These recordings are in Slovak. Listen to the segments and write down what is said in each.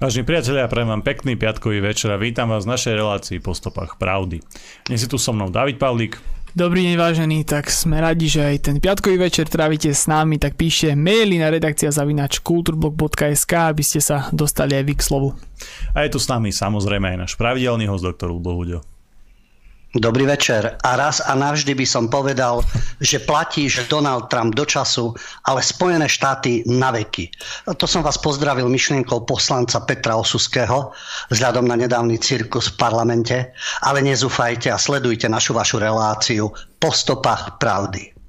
Vážení priatelia, prajem vám pekný piatkový večer a vítam vás v našej relácii po stopách pravdy. Dnes je tu so mnou David Pavlík. Dobrý deň vážení, tak sme radi, že aj ten piatkový večer trávite s nami, tak píšte maily na redakcia zavinač kulturblog.sk, aby ste sa dostali aj vy k slovu. A je tu s nami samozrejme aj náš pravidelný host, doktor Lubo Huďo. Dobrý večer. A raz a navždy by som povedal, že platí, že Donald Trump do času, ale Spojené štáty na veky. To som vás pozdravil myšlienkou poslanca Petra Osuského vzhľadom na nedávny cirkus v parlamente, ale nezúfajte a sledujte našu vašu reláciu po stopách pravdy.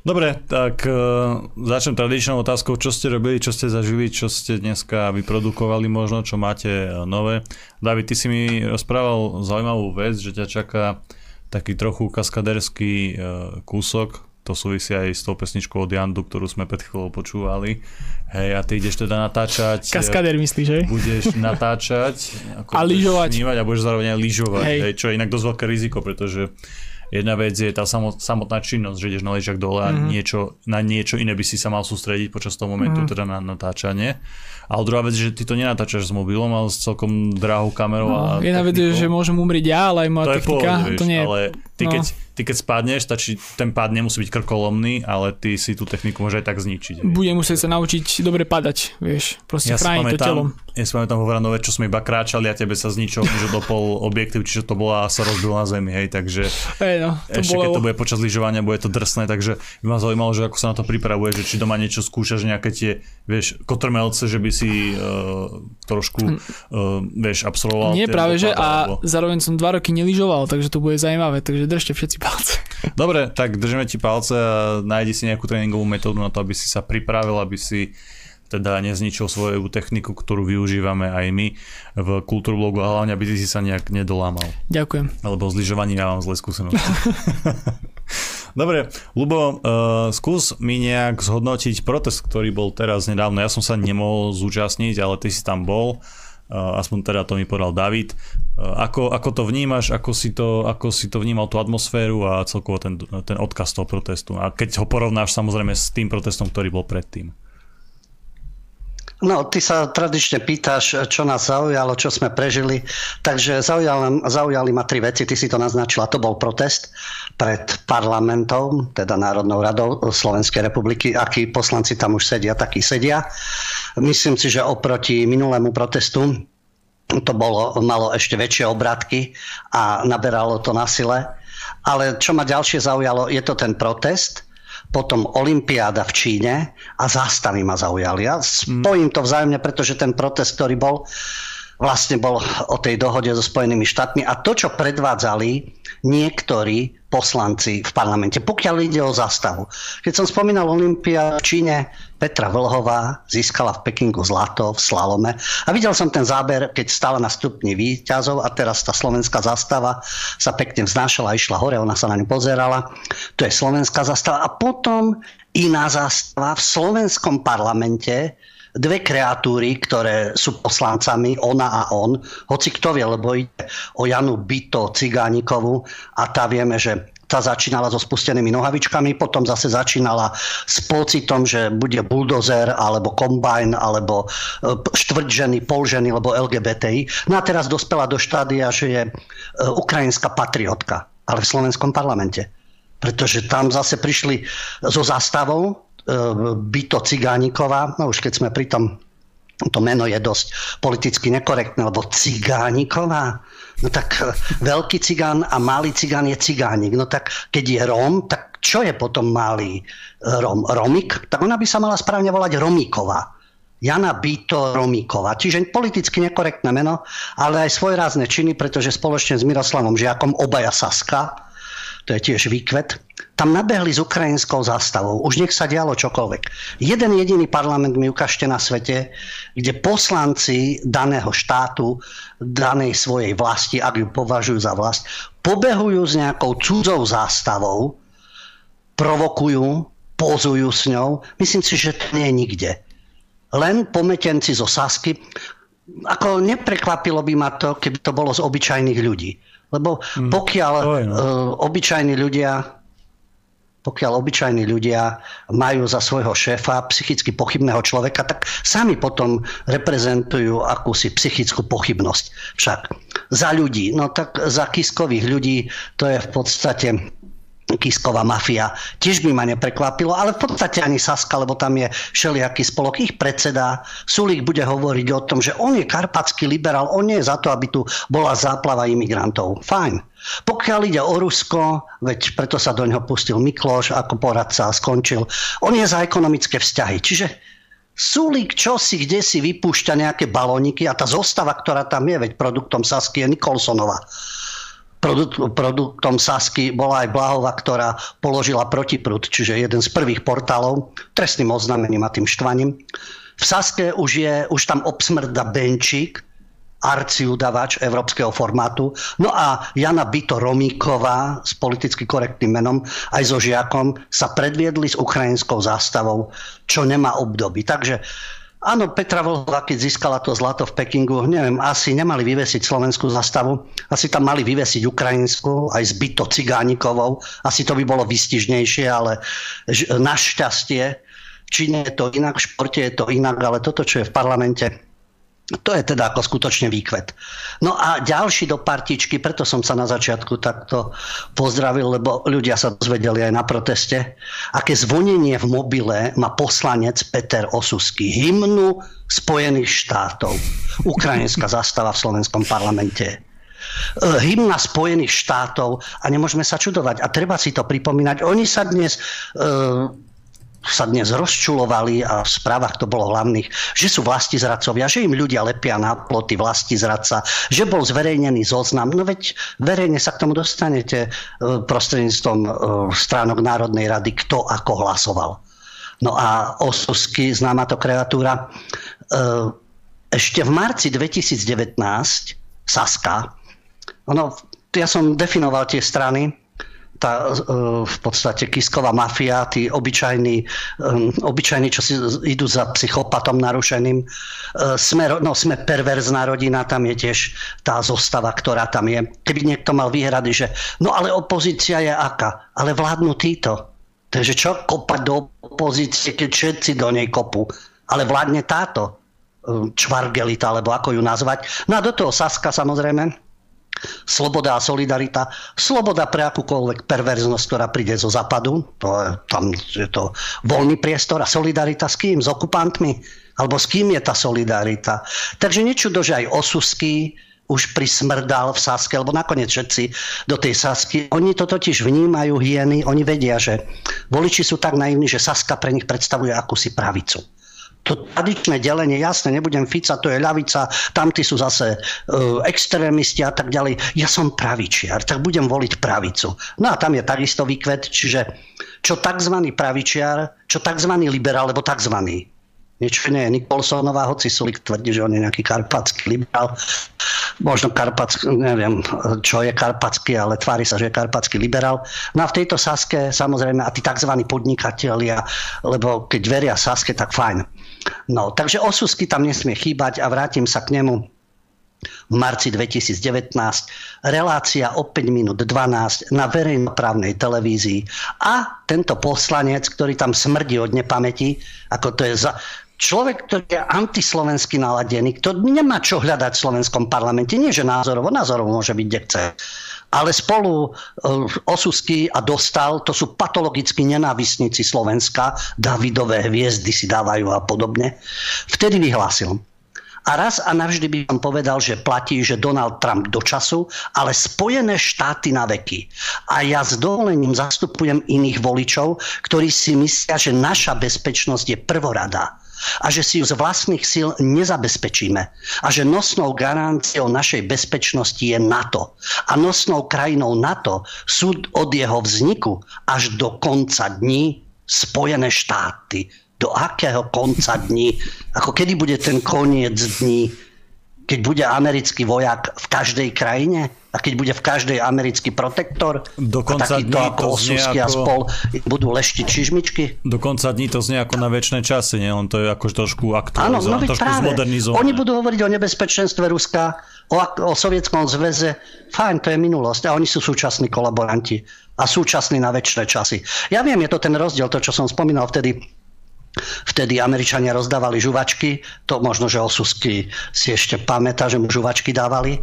Dobre, tak uh, začnem tradičnou otázkou, čo ste robili, čo ste zažili, čo ste dneska vyprodukovali možno, čo máte uh, nové. David, ty si mi rozprával zaujímavú vec, že ťa čaká taký trochu kaskaderský uh, kúsok, to súvisí aj s tou pesničkou od Jandu, ktorú sme pred chvíľou počúvali. Hej, a ty ideš teda natáčať. Kaskader myslíš, hej? Budeš natáčať. Ako a lyžovať. a budeš zároveň aj lyžovať, hej. hej. čo je inak dosť veľké riziko, pretože Jedna vec je tá samotná činnosť, že ideš na lyžiach dole a mm-hmm. niečo, na niečo iné by si sa mal sústrediť počas toho momentu, mm-hmm. teda na natáčanie. Ale druhá vec je, že ty to nenatáčaš s mobilom, ale s celkom drahou kamerou. No, a jedna vec je, že môžem umrieť ja, ale aj moja to technika. Je pohode, to nie je... Ale ty, no. keď, ty keď spadneš, stačí, ten pád nemusí byť krkolomný, ale ty si tú techniku môže aj tak zničiť. Bude musieť sa naučiť dobre padať, vieš, proste ja chrániť to telom. Ja si pamätám Hovoranové, čo sme iba kráčali a tebe sa zničil že dopol objektív, čiže to bola a sa rozbil na zemi, hej, takže hey no, to ešte bolo... keď to bude počas lyžovania, bude to drsné, takže by ma zaujímalo, že ako sa na to pripravuje, že či doma niečo skúšaš, nejaké tie, vieš, kotrmelce, že by si uh, trošku, uh, vieš, absolvoval. Nie práve, že a alebo... zároveň som dva roky nelyžoval, takže to bude zaujímavé, takže držte všetci palce. Dobre, tak držíme ti palce a nájdi si nejakú tréningovú metódu na to, aby si sa pripravil, aby si teda nezničil svoju techniku, ktorú využívame aj my v kultúrblogu a hlavne, aby si sa nejak nedolámal. Ďakujem. Lebo lyžovaním ja mám zlé skúsenosti. Dobre, Lubo, uh, skús mi nejak zhodnotiť protest, ktorý bol teraz nedávno. Ja som sa nemohol zúčastniť, ale ty si tam bol. Uh, aspoň teda to mi povedal David. Uh, ako, ako to vnímaš, ako si to, ako si to vnímal tú atmosféru a celkovo ten, ten odkaz toho protestu? A keď ho porovnáš samozrejme s tým protestom, ktorý bol predtým. No, ty sa tradične pýtaš, čo nás zaujalo, čo sme prežili. Takže zaujali, zaujali ma tri veci, ty si to naznačila. To bol protest pred parlamentom, teda Národnou radou Slovenskej republiky. Akí poslanci tam už sedia, takí sedia. Myslím si, že oproti minulému protestu to bolo, malo ešte väčšie obratky a naberalo to na sile. Ale čo ma ďalšie zaujalo, je to ten protest – potom Olympiáda v Číne a zástavy ma zaujali. Ja spojím to vzájomne, pretože ten protest, ktorý bol, vlastne bol o tej dohode so Spojenými štátmi a to, čo predvádzali niektorí poslanci v parlamente, pokiaľ ide o zastavu. Keď som spomínal Olympia v Číne, Petra Vlhová získala v Pekingu zlato v slalome. A videl som ten záber, keď stala na stupni výťazov a teraz tá slovenská zastava sa pekne vznášala a išla hore, ona sa na ňu pozerala. To je slovenská zastava. A potom iná zastava v slovenskom parlamente. Dve kreatúry, ktoré sú poslancami, ona a on, hoci kto vie, lebo ide o Janu Bito Cigánikovu a tá vieme, že tá začínala so spustenými nohavičkami, potom zase začínala s pocitom, že bude buldozer alebo kombajn alebo e, štvrť ženy, pol ženy, lebo LGBTI. No a teraz dospela do štádia, že je e, ukrajinská patriotka, ale v slovenskom parlamente. Pretože tam zase prišli so zástavou E, Byto Cigániková, no už keď sme pri tom, to meno je dosť politicky nekorektné, lebo Cigániková, no tak e, veľký cigán a malý cigán je cigánik. No tak keď je Róm, tak čo je potom malý e, Rom? Romik? Tak ona by sa mala správne volať Romíková. Jana Bito Romíková. Čiže politicky nekorektné meno, ale aj svojrázne činy, pretože spoločne s Miroslavom Žiakom, obaja Saska, to je tiež výkvet, tam nabehli s ukrajinskou zástavou. Už nech sa dialo čokoľvek. Jeden jediný parlament mi ukážte na svete, kde poslanci daného štátu, danej svojej vlasti, ak ju považujú za vlast, pobehujú s nejakou cudzou zástavou, provokujú, pozujú s ňou. Myslím si, že to nie je nikde. Len pometenci zo Sasky. Ako neprekvapilo by ma to, keby to bolo z obyčajných ľudí. Lebo hm. pokiaľ mm, no. obyčajní ľudia pokiaľ obyčajní ľudia majú za svojho šéfa psychicky pochybného človeka, tak sami potom reprezentujú akúsi psychickú pochybnosť. Však za ľudí, no tak za kiskových ľudí to je v podstate Kisková mafia. Tiež by ma neprekvapilo, ale v podstate ani Saska, lebo tam je všelijaký spolok. Ich predseda Sulík bude hovoriť o tom, že on je karpatský liberál, on nie je za to, aby tu bola záplava imigrantov. Fajn. Pokiaľ ide o Rusko, veď preto sa do neho pustil Mikloš ako poradca a skončil, on je za ekonomické vzťahy. Čiže Sulík čosi, kde si vypúšťa nejaké balóniky a tá zostava, ktorá tam je, veď produktom Sasky je Nikolsonova produktom Sasky bola aj Blahova, ktorá položila protiprúd, čiže jeden z prvých portálov, trestným oznámením a tým štvaním. V Saske už, je, už tam obsmrda Benčík, arciudavač európskeho formátu. No a Jana Bito Romíková s politicky korektným menom aj so žiakom sa predviedli s ukrajinskou zástavou, čo nemá obdoby. Takže Áno, Petra Vlhová, keď získala to zlato v Pekingu, neviem, asi nemali vyvesiť slovenskú zastavu, asi tam mali vyvesiť ukrajinskú, aj zbyto cigánikovou, asi to by bolo vystižnejšie, ale našťastie, či nie je to inak, v športe je to inak, ale toto, čo je v parlamente, to je teda ako skutočne výkvet. No a ďalší do partičky, preto som sa na začiatku takto pozdravil, lebo ľudia sa dozvedeli aj na proteste, aké zvonenie v mobile má poslanec Peter Osusky. Hymnu Spojených štátov. Ukrajinská zastava v slovenskom parlamente e, hymna Spojených štátov a nemôžeme sa čudovať. A treba si to pripomínať. Oni sa dnes e, sa dnes rozčulovali a v správach to bolo hlavných, že sú vlasti zradcovia, že im ľudia lepia na ploty vlasti zradca, že bol zverejnený zoznam. No veď verejne sa k tomu dostanete e, prostredníctvom e, stránok Národnej rady, kto ako hlasoval. No a Osusky, známa to kreatúra, e, ešte v marci 2019 Saska, ono, ja som definoval tie strany, tá e, v podstate Kisková mafia, tí obyčajní, um, obyčajní, čo si idú za psychopatom narušeným. E, sme, no, sme perverzná rodina, tam je tiež tá zostava, ktorá tam je. Keby niekto mal výhrady, že no ale opozícia je aká? Ale vládnu títo. Takže čo kopať do opozície, keď všetci do nej kopú? Ale vládne táto čvargelita, alebo ako ju nazvať. No a do toho Saska samozrejme Sloboda a solidarita. Sloboda pre akúkoľvek perverznosť, ktorá príde zo západu. To je, tam je to voľný priestor. A solidarita s kým? S okupantmi? Alebo s kým je tá solidarita? Takže nečudo, že aj osusky už prismrdal v Saske, lebo nakoniec všetci do tej Sasky, oni to totiž vnímajú hieny, oni vedia, že voliči sú tak naivní, že Saska pre nich predstavuje akúsi pravicu to tradičné delenie, jasne, nebudem Fica, to je ľavica, tamtí sú zase uh, extrémisti a tak ďalej. Ja som pravičiar, tak budem voliť pravicu. No a tam je takisto výkvet, čiže čo tzv. pravičiar, čo tzv. liberál, alebo tzv. Niečo nie je Nikolsonová, hoci Sulik tvrdí, že on je nejaký karpatský liberál. Možno karpatský, neviem, čo je karpatský, ale tvári sa, že je karpatský liberál. No a v tejto Saske, samozrejme, a tí tzv. podnikatelia, lebo keď veria Saske, tak fajn. No, takže osusky tam nesmie chýbať a vrátim sa k nemu. V marci 2019 relácia o 5 minút 12 na verejnoprávnej televízii a tento poslanec, ktorý tam smrdí od nepamäti, ako to je za, človek, ktorý je antislovensky naladený, ktorý nemá čo hľadať v slovenskom parlamente, nie že názorovo, názorovo môže byť, kde chce ale spolu uh, Osusky a Dostal, to sú patologickí nenávisníci Slovenska, Davidové hviezdy si dávajú a podobne. Vtedy vyhlásil, a raz a navždy by som povedal, že platí, že Donald Trump do času, ale Spojené štáty na veky. A ja s dovolením zastupujem iných voličov, ktorí si myslia, že naša bezpečnosť je prvorada a že si ju z vlastných síl nezabezpečíme a že nosnou garanciou našej bezpečnosti je NATO. A nosnou krajinou NATO sú od jeho vzniku až do konca dní Spojené štáty. Do akého konca dní? Ako kedy bude ten koniec dní? Keď bude americký vojak v každej krajine? A keď bude v každej americký protektor? Dokonca takýto ako Osusky ako... a spol budú leštiť čižmičky? Dokonca dní to znie ako na väčšie časy, nie? Len to je ako trošku aktuálne, no trošku práve. zmodernizované. Oni budú hovoriť o nebezpečenstve Ruska, O, o Sovietskom zväze, fajn, to je minulosť. A oni sú súčasní kolaboranti a súčasní na väčšie časy. Ja viem, je to ten rozdiel, to, čo som spomínal vtedy, Vtedy Američania rozdávali žuvačky, to možno, že Osusky si ešte pamätá, že mu žuvačky dávali.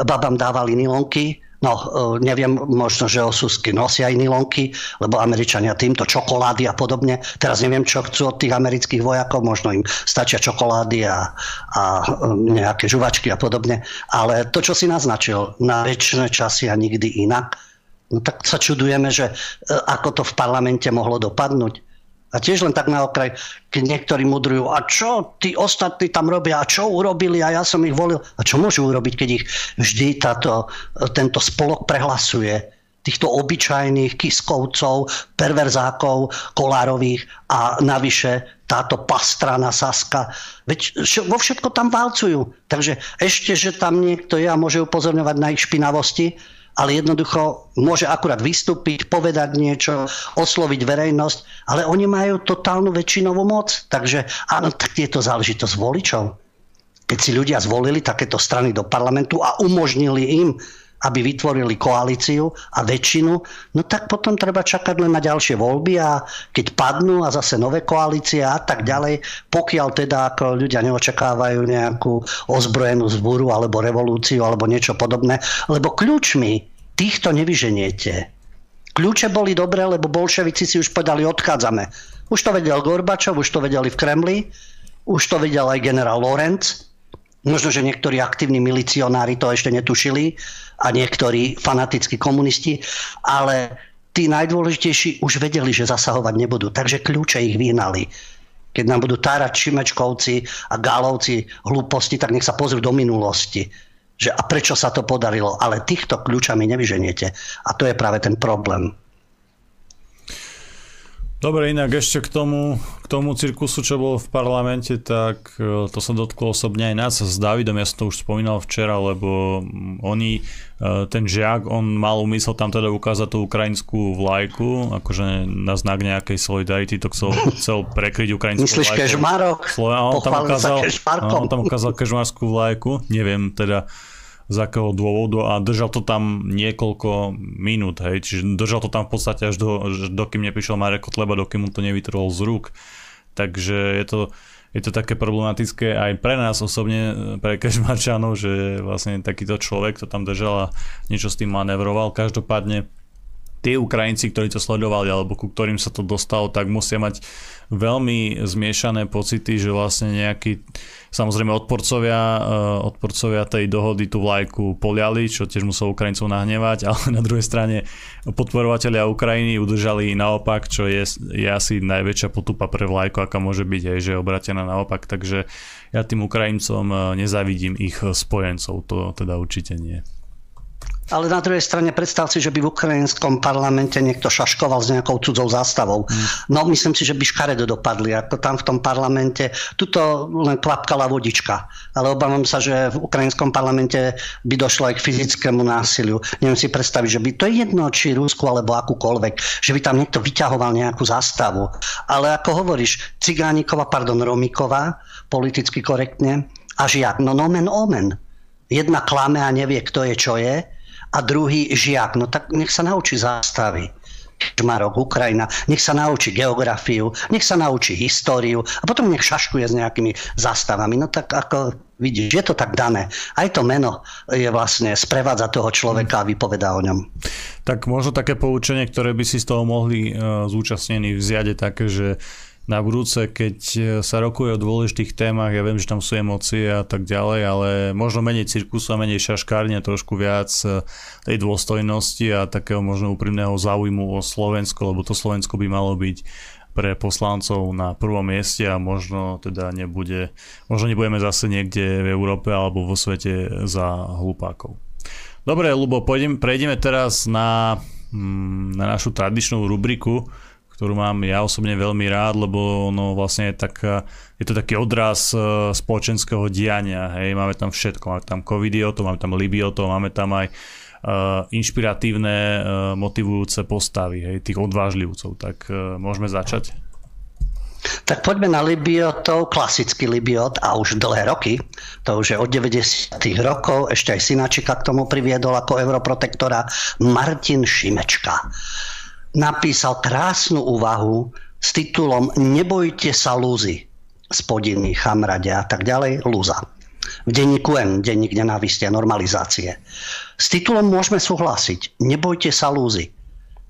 Babám dávali nilonky, No, e, neviem, možno, že osusky nosia aj nilonky, lebo Američania týmto čokolády a podobne. Teraz neviem, čo chcú od tých amerických vojakov, možno im stačia čokolády a, a e, nejaké žuvačky a podobne. Ale to, čo si naznačil, na väčšie časy a nikdy inak, no tak sa čudujeme, že e, ako to v parlamente mohlo dopadnúť a tiež len tak na okraj, keď niektorí mudrujú, a čo tí ostatní tam robia, a čo urobili, a ja som ich volil. A čo môžu urobiť, keď ich vždy táto, tento spolok prehlasuje? Týchto obyčajných kiskovcov, perverzákov, kolárových a navyše táto pastrana Saska. Veď vo všetko tam válcujú. Takže ešte, že tam niekto je a môže upozorňovať na ich špinavosti, ale jednoducho môže akurát vystúpiť, povedať niečo, osloviť verejnosť, ale oni majú totálnu väčšinovú moc. Takže áno, tak je to záležitosť voličov. Keď si ľudia zvolili takéto strany do parlamentu a umožnili im aby vytvorili koalíciu a väčšinu, no tak potom treba čakať len na ďalšie voľby a keď padnú a zase nové koalície a tak ďalej, pokiaľ teda ako ľudia neočakávajú nejakú ozbrojenú zbúru alebo revolúciu alebo niečo podobné, lebo kľúčmi týchto nevyženiete. Kľúče boli dobré, lebo bolševici si už povedali, odchádzame. Už to vedel Gorbačov, už to vedeli v Kremli, už to vedel aj generál Lorenz, Možno, že niektorí aktívni milicionári to ešte netušili a niektorí fanatickí komunisti, ale tí najdôležitejší už vedeli, že zasahovať nebudú, takže kľúče ich vyhnali. Keď nám budú tárať Šimečkovci a Gálovci hlúposti, tak nech sa pozrú do minulosti. Že a prečo sa to podarilo? Ale týchto kľúčami nevyženiete. A to je práve ten problém. Dobre, inak ešte k tomu, k tomu cirkusu, čo bolo v parlamente, tak e, to sa dotklo osobne aj nás s Davidom, ja som to už spomínal včera, lebo oni, e, ten žiak, on mal umysel tam teda ukázať tú ukrajinskú vlajku, akože na znak nejakej solidarity, to chcel, chcel prekryť ukrajinskú Myslíš vlajku. Myslíš kežmarok? on tam ukázal, on tam ukázal kežmarskú vlajku, neviem teda, z akého dôvodu a držal to tam niekoľko minút, hej, čiže držal to tam v podstate až do, dokým neprišiel Marek Kotleba, dokým mu to nevytrhol z rúk. Takže je to, je to také problematické aj pre nás osobne, pre Kešmarčanov, že vlastne takýto človek to tam držal a niečo s tým manevroval. Každopádne tí Ukrajinci, ktorí to sledovali alebo ku ktorým sa to dostalo, tak musia mať veľmi zmiešané pocity, že vlastne nejaký Samozrejme odporcovia, eh, odporcovia tej dohody tú vlajku poliali, čo tiež musel Ukrajincov nahnevať, ale na druhej strane podporovateľia Ukrajiny udržali naopak, čo je, je asi najväčšia potupa pre vlajku, aká môže byť, aj, že je obratená naopak. Takže ja tým Ukrajincom eh, nezavidím ich spojencov, to teda určite nie. Ale na druhej strane predstav si, že by v ukrajinskom parlamente niekto šaškoval s nejakou cudzou zástavou. No myslím si, že by škaredo dopadli. Ako tam v tom parlamente, tuto len klapkala vodička. Ale obávam sa, že v ukrajinskom parlamente by došlo aj k fyzickému násiliu. Neviem si predstaviť, že by to je jedno, či Rusku alebo akúkoľvek, že by tam niekto vyťahoval nejakú zástavu. Ale ako hovoríš, Cigánikova, pardon, Romiková, politicky korektne, a žiak, no nomen omen. Jedna klame a nevie, kto je, čo je a druhý žiak. No tak nech sa naučí zástavy. Šmarok, Ukrajina, nech sa naučí geografiu, nech sa naučí históriu a potom nech šaškuje s nejakými zástavami. No tak ako vidíš, je to tak dané. Aj to meno je vlastne sprevádza toho človeka a vypoveda o ňom. Tak možno také poučenie, ktoré by si z toho mohli uh, zúčastnení vziať je také, že na budúce, keď e, sa rokuje o dôležitých témach, ja viem, že tam sú emócie a tak ďalej, ale možno menej cirkusu a menej šaškárne, trošku viac e, tej dôstojnosti a takého možno úprimného záujmu o Slovensko, lebo to Slovensko by malo byť pre poslancov na prvom mieste a možno teda nebude, možno nebudeme zase niekde v Európe alebo vo svete za hlupákov. Dobre, Lubo, pôjdem, prejdeme teraz na, mm, na našu tradičnú rubriku, ktorú mám ja osobne veľmi rád, lebo ono vlastne je, tak, je to taký odraz e, spoločenského diania. Hej. Máme tam všetko, máme tam covidioto, máme tam libioto, máme tam aj uh, inšpiratívne, uh, motivujúce postavy, hej, tých odvážlivcov. Tak uh, môžeme začať? Tak poďme na Libiotov, klasický Libiot a už dlhé roky, to už je od 90. rokov, ešte aj Synačika k tomu priviedol ako europrotektora, Martin Šimečka. Napísal krásnu úvahu s titulom Nebojte sa lúzy, spodiny, chamrade a tak ďalej, lúza. V denníku N, denník nenávistia a normalizácie. S titulom môžeme súhlasiť. Nebojte sa lúzy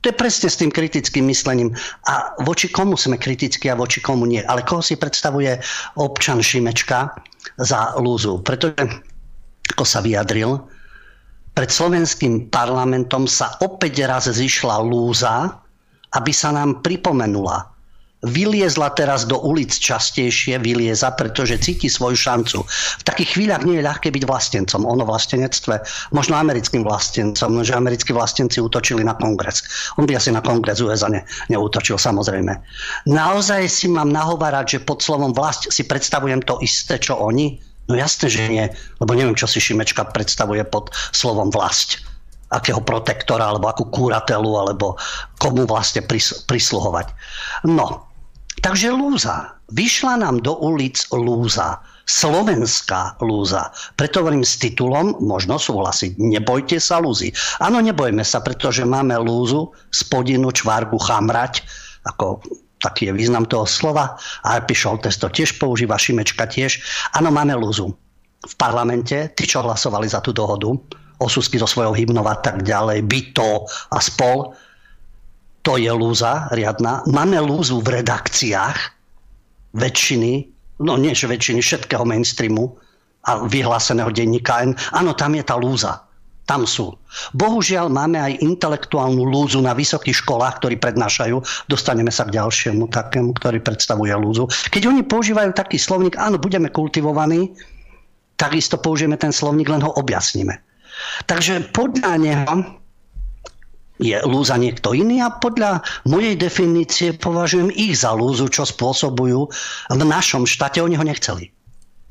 to je presne s tým kritickým myslením. A voči komu sme kritickí a voči komu nie. Ale koho si predstavuje občan Šimečka za lúzu? Pretože, ako sa vyjadril, pred slovenským parlamentom sa opäť raz zišla lúza, aby sa nám pripomenula, vyliezla teraz do ulic častejšie, vylieza, pretože cíti svoju šancu. V takých chvíľach nie je ľahké byť vlastencom. Ono vlastenectve, možno americkým vlastencom, že americkí vlastenci útočili na kongres. On by asi na kongres USA ne, neútočil, samozrejme. Naozaj si mám nahovárať, že pod slovom vlast si predstavujem to isté, čo oni? No jasne, že nie, lebo neviem, čo si Šimečka predstavuje pod slovom vlast akého protektora, alebo akú kúratelu, alebo komu vlastne prisluhovať. No, Takže lúza. Vyšla nám do ulic lúza. Slovenská lúza. Preto hovorím s titulom, možno súhlasiť, nebojte sa lúzy. Áno, nebojme sa, pretože máme lúzu, spodinu, čvárku, chamrať, ako taký je význam toho slova. A Pišoltes to tiež používa, Šimečka tiež. Áno, máme lúzu. V parlamente, tí, čo hlasovali za tú dohodu, osusky so svojou hymnou a tak ďalej, byto a spol, to je lúza riadna. Máme lúzu v redakciách väčšiny, no nie že väčšiny, všetkého mainstreamu a vyhláseného denníka N. Áno, tam je tá lúza. Tam sú. Bohužiaľ máme aj intelektuálnu lúzu na vysokých školách, ktorí prednášajú. Dostaneme sa k ďalšiemu takému, ktorý predstavuje lúzu. Keď oni používajú taký slovník, áno, budeme kultivovaní, takisto použijeme ten slovník, len ho objasníme. Takže podľa neho je lúza niekto iný a podľa mojej definície považujem ich za lúzu, čo spôsobujú v našom štáte. Oni ho nechceli.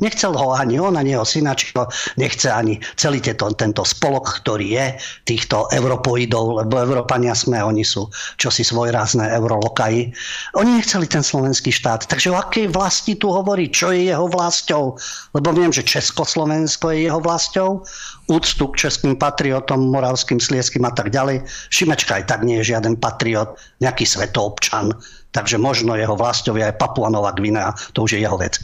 Nechcel ho ani on, ani jeho synačko, nechce ani celý tento, tento spolok, ktorý je týchto europoidov, lebo Európania sme, oni sú čosi svojrázne eurolokaji. Oni nechceli ten slovenský štát. Takže o akej vlasti tu hovorí, čo je jeho vlastou? Lebo viem, že Československo je jeho vlastou, úctu k českým patriotom, moravským, slieským a tak ďalej. Šimečka aj tak nie je žiaden patriot, nejaký svetoobčan Takže možno jeho vlastou je aj Papuanová Gvinea, to už je jeho vec.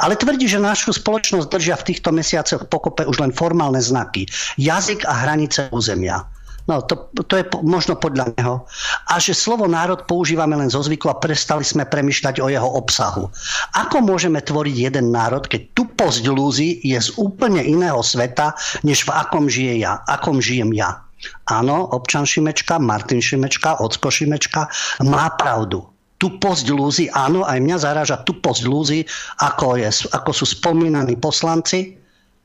Ale tvrdí, že našu spoločnosť držia v týchto mesiacoch pokope už len formálne znaky. Jazyk a hranice územia. No, to, to je možno podľa neho. A že slovo národ používame len zo zvyku a prestali sme premyšľať o jeho obsahu. Ako môžeme tvoriť jeden národ, keď tuposť lúzy je z úplne iného sveta, než v akom, žije ja, akom žijem ja? Áno, občan Šimečka, Martin Šimečka, Ocko Šimečka má pravdu. Tuposť lúzy, áno, aj mňa zaráža tuposť lúzy, ako, je, ako sú spomínaní poslanci,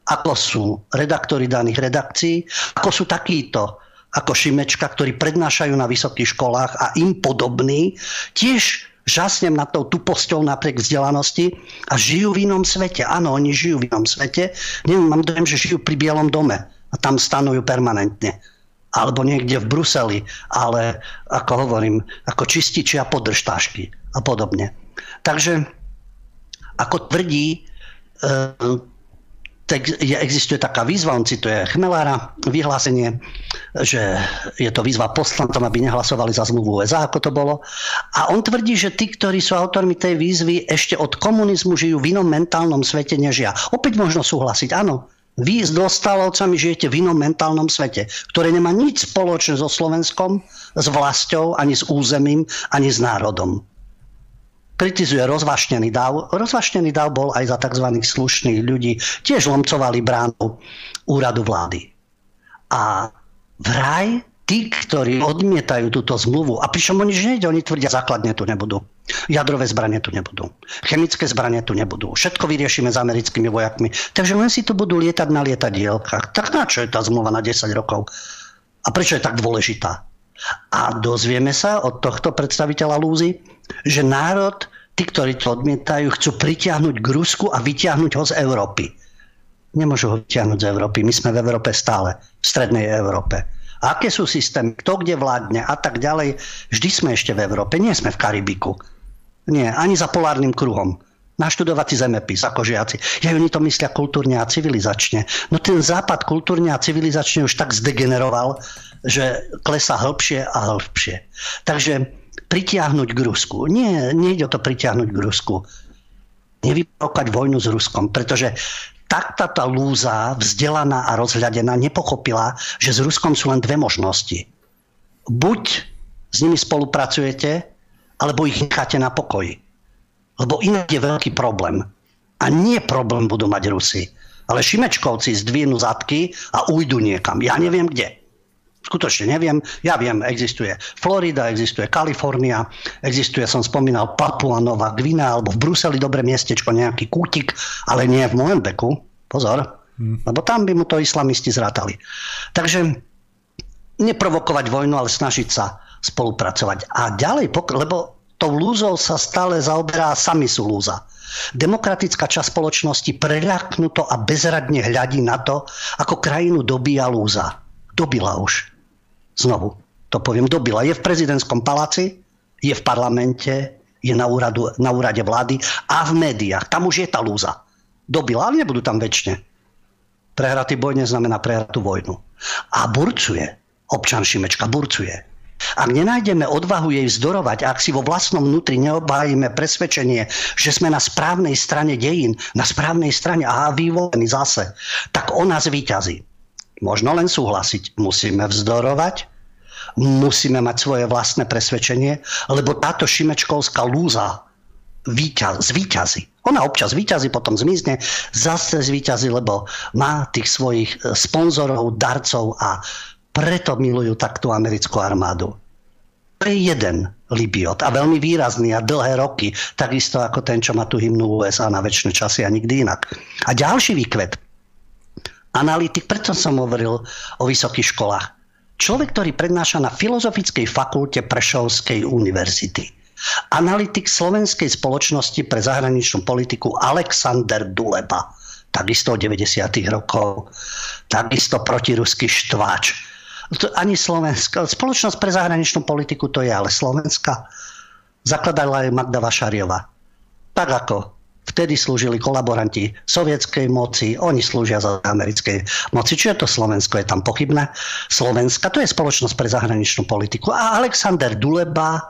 ako sú redaktori daných redakcií, ako sú takíto ako Šimečka, ktorí prednášajú na vysokých školách a im podobní, tiež žasnem nad tou tuposťou napriek vzdelanosti a žijú v inom svete. Áno, oni žijú v inom svete. Neviem, mám dojem, že žijú pri Bielom dome a tam stanujú permanentne alebo niekde v Bruseli, ale ako hovorím, ako čističi a podržtášky a podobne. Takže ako tvrdí, e, tak existuje taká výzva, on cituje Chmelára, vyhlásenie, že je to výzva poslancom, aby nehlasovali za zmluvu USA, ako to bolo. A on tvrdí, že tí, ktorí sú autormi tej výzvy, ešte od komunizmu žijú v inom mentálnom svete než ja. Opäť možno súhlasiť, áno. Vy s dostálovcami žijete v inom mentálnom svete, ktoré nemá nič spoločné so Slovenskom, s vlastou, ani s územím, ani s národom. Kritizuje rozvašnený dav. Rozvašnený dav bol aj za tzv. slušných ľudí. Tiež lomcovali bránu úradu vlády. A vraj tí, ktorí odmietajú túto zmluvu, a pričom oni nejde, oni tvrdia, základne tu nebudú. Jadrové zbranie tu nebudú. Chemické zbranie tu nebudú. Všetko vyriešime s americkými vojakmi. Takže len si tu budú lietať na lietadielkách. Tak na čo je tá zmluva na 10 rokov? A prečo je tak dôležitá? A dozvieme sa od tohto predstaviteľa Lúzy, že národ, tí, ktorí to odmietajú, chcú pritiahnuť k Rusku a vytiahnuť ho z Európy. Nemôžu ho vytiahnuť z Európy. My sme v Európe stále. V strednej Európe aké sú systémy, kto kde vládne a tak ďalej. Vždy sme ešte v Európe, nie sme v Karibiku. Nie, ani za polárnym kruhom naštudovať si zemepis ako žiaci. Ja oni to myslia kultúrne a civilizačne. No ten západ kultúrne a civilizačne už tak zdegeneroval, že klesá hĺbšie a hĺbšie. Takže pritiahnuť k Rusku. Nie, nejde o to pritiahnuť k Rusku. Nevyprovokať vojnu s Ruskom, pretože tak táto lúza, vzdelaná a rozhľadená, nepochopila, že s Ruskom sú len dve možnosti. Buď s nimi spolupracujete, alebo ich necháte na pokoji. Lebo inak je veľký problém. A nie problém budú mať Rusi. Ale Šimečkovci zdvihnú zadky a ujdu niekam. Ja neviem kde. Skutočne neviem. Ja viem, existuje Florida, existuje Kalifornia, existuje, som spomínal, Papua Nová Gvina, alebo v Bruseli dobre miestečko, nejaký kútik, ale nie v Moembeku. Pozor. Hmm. Lebo tam by mu to islamisti zrátali. Takže neprovokovať vojnu, ale snažiť sa spolupracovať. A ďalej, lebo tou lúzou sa stále zaoberá, sami sú lúza. Demokratická časť spoločnosti preľaknuto a bezradne hľadí na to, ako krajinu dobíja lúza. Dobila už. Znovu to poviem, dobila. Je v prezidentskom paláci, je v parlamente, je na, úradu, na úrade vlády a v médiách. Tam už je tá lúza. Dobila, ale nebudú tam väčšine. Prehratý boj neznamená prehratú vojnu. A burcuje. Občan Šimečka burcuje ak nenájdeme odvahu jej vzdorovať, ak si vo vlastnom vnútri neobhájime presvedčenie, že sme na správnej strane dejín, na správnej strane a vyvolení zase, tak ona zvíťazí. Možno len súhlasiť. Musíme vzdorovať, musíme mať svoje vlastné presvedčenie, lebo táto šimečkovská lúza víťaz, zvíťazí. Ona občas víťazí, potom zmizne, zase zvíťazí, lebo má tých svojich e, sponzorov, darcov a preto milujú takto americkú armádu. To je jeden Libiot a veľmi výrazný a dlhé roky, takisto ako ten, čo má tu hymnu USA na väčšie časy a nikdy inak. A ďalší výkvet. Analytik, preto som hovoril o vysokých školách. Človek, ktorý prednáša na Filozofickej fakulte Prešovskej univerzity. Analytik Slovenskej spoločnosti pre zahraničnú politiku Alexander Duleba. Takisto od 90. rokov. Takisto protiruský štváč ani Slovenska. Spoločnosť pre zahraničnú politiku to je ale Slovenska. Zakladala aj Magda Vašariova. Tak ako vtedy slúžili kolaboranti sovietskej moci, oni slúžia za americkej moci. Čiže to Slovensko je tam pochybné. Slovenska to je spoločnosť pre zahraničnú politiku. A Alexander Duleba,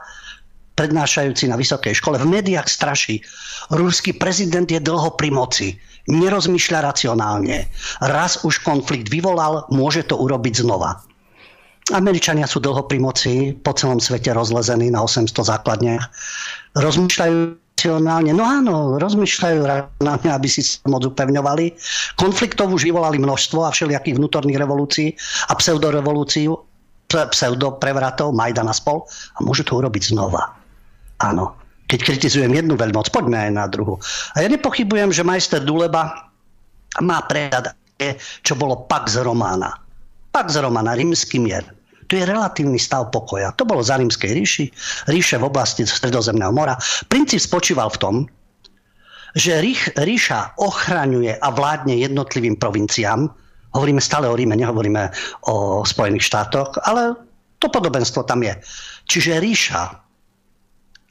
prednášajúci na vysokej škole, v médiách straší. Ruský prezident je dlho pri moci. Nerozmýšľa racionálne. Raz už konflikt vyvolal, môže to urobiť znova. Američania sú dlho pri moci, po celom svete rozlezení na 800 základniach. Rozmýšľajú racionálne, no áno, rozmýšľajú racionálne, aby si sa moc upevňovali. Konfliktov už vyvolali množstvo a všelijakých vnútorných revolúcií a pseudorevolúciu, pseudoprevratov, Majdan a spol a môžu to urobiť znova. Áno. Keď kritizujem jednu veľmoc, poďme aj na druhu. A ja nepochybujem, že majster Duleba má prehľad, čo bolo Pax Romana. Pax Romana, rímsky mier. To je relatívny stav pokoja. To bolo za rímskej ríši, ríše v oblasti Stredozemného mora. Princíp spočíval v tom, že ríš, ríša ochraňuje a vládne jednotlivým provinciám. Hovoríme stále o Ríme, nehovoríme o Spojených štátoch, ale to podobenstvo tam je. Čiže ríša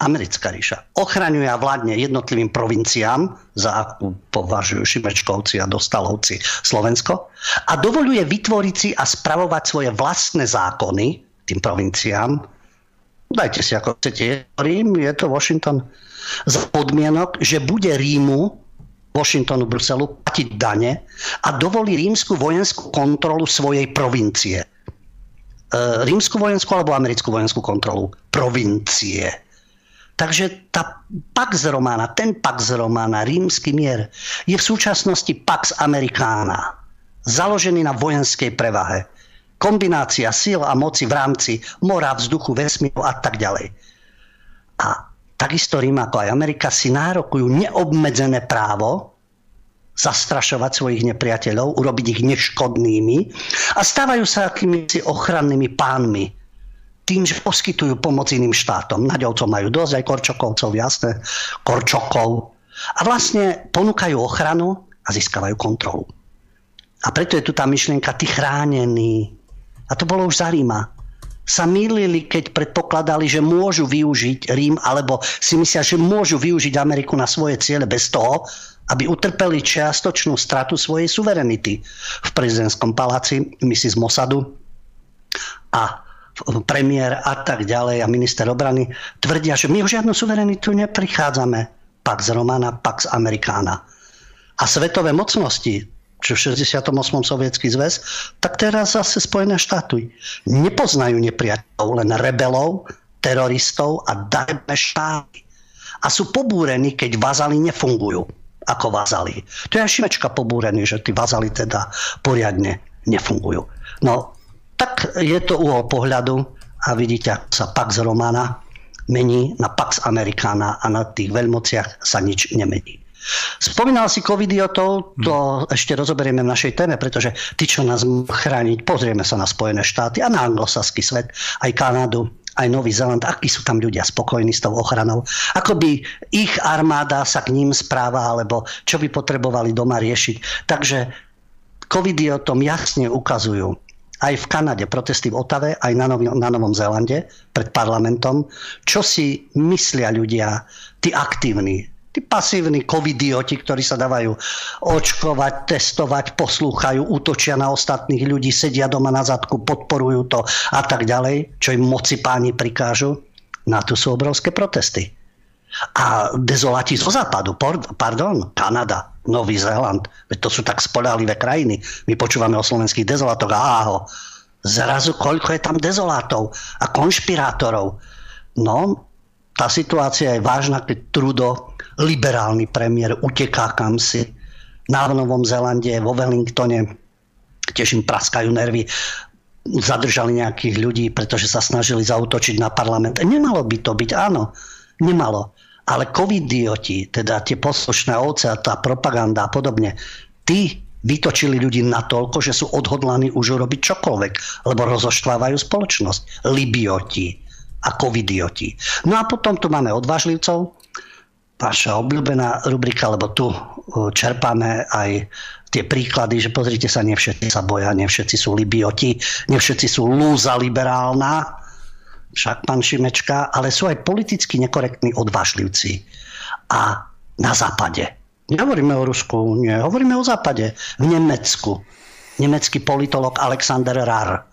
americká ríša ochraňuje a vládne jednotlivým provinciám, za akú považujú Šimečkovci a Dostalovci Slovensko, a dovoluje vytvoriť si a spravovať svoje vlastné zákony tým provinciám. Dajte si ako chcete. Rím, je to Washington. Za podmienok, že bude Rímu Washingtonu, Bruselu platiť dane a dovolí rímsku vojenskú kontrolu svojej provincie. E, rímsku vojenskú alebo americkú vojenskú kontrolu provincie Takže tá Pax Romana, ten Pax Romana, rímsky mier, je v súčasnosti Pax Americana, založený na vojenskej prevahe. Kombinácia síl a moci v rámci mora, vzduchu, vesmíru a tak ďalej. A takisto Rím ako aj Amerika si nárokujú neobmedzené právo zastrašovať svojich nepriateľov, urobiť ich neškodnými a stávajú sa akýmisi ochrannými pánmi tým, že poskytujú pomoc iným štátom. Naďovcov majú dosť, aj Korčokovcov, jasné, Korčokov. A vlastne ponúkajú ochranu a získavajú kontrolu. A preto je tu tá myšlienka, ty chránený. A to bolo už za Ríma. sa mýlili, keď predpokladali, že môžu využiť Rím, alebo si myslia, že môžu využiť Ameriku na svoje ciele bez toho, aby utrpeli čiastočnú stratu svojej suverenity. V prezidentskom paláci Mrs. Mossadu a premiér a tak ďalej a minister obrany tvrdia, že my o žiadnu suverenitu neprichádzame. Pax Romana, Pax Americana. A svetové mocnosti, čo v 68. sovietský zväz, tak teraz zase Spojené štáty nepoznajú nepriateľov, len rebelov, teroristov a dajme štáty. A sú pobúrení, keď vazali nefungujú ako vazali. To je aj Šimečka pobúrený, že tí vazali teda poriadne nefungujú. No, je to uhol pohľadu a vidíte, ako sa Pax Romana mení na Pax Americana a na tých veľmociach sa nič nemení. Spomínal si covidiotov, to hmm. ešte rozoberieme v našej téme, pretože tí, čo nás chrániť, pozrieme sa na Spojené štáty a na anglosaský svet, aj Kanadu, aj Nový Zeland, akí sú tam ľudia spokojní s tou ochranou, ako by ich armáda sa k ním správa, alebo čo by potrebovali doma riešiť. Takže covidiotom jasne ukazujú, aj v Kanade protesty v Otave, aj na, Nový, na Novom Zélande pred parlamentom, čo si myslia ľudia, tí aktívni, tí pasívni covidioti, ktorí sa dávajú očkovať, testovať, poslúchajú, útočia na ostatných ľudí, sedia doma na zadku, podporujú to a tak ďalej, čo im moci páni prikážu. Na to sú obrovské protesty. A dezolati zo západu, pardon, Kanada, Nový Zéland, veď to sú tak spolahlivé krajiny. My počúvame o slovenských dezolatoch a áho. Zrazu koľko je tam dezolátov a konšpirátorov. No, tá situácia je vážna, keď Trudo liberálny premiér uteká kam si. Na Novom Zelande, vo Wellingtone, tiež im praskajú nervy, zadržali nejakých ľudí, pretože sa snažili zautočiť na parlament. Nemalo by to byť, áno, nemalo. Ale covidioti, teda tie poslušné ovce a tá propaganda a podobne, tí vytočili ľudí natoľko, že sú odhodlaní už urobiť čokoľvek, lebo rozoštvávajú spoločnosť. Libioti a covidioti. No a potom tu máme odvážlivcov, vaša obľúbená rubrika, lebo tu čerpáme aj tie príklady, že pozrite sa, nevšetci sa boja, nevšetci sú libioti, nevšetci sú lúza liberálna, však pán Šimečka, ale sú aj politicky nekorektní odvážlivci. A na západe. Nehovoríme o Rusku, nie, hovoríme o západe. V Nemecku. Nemecký politolog Alexander Rar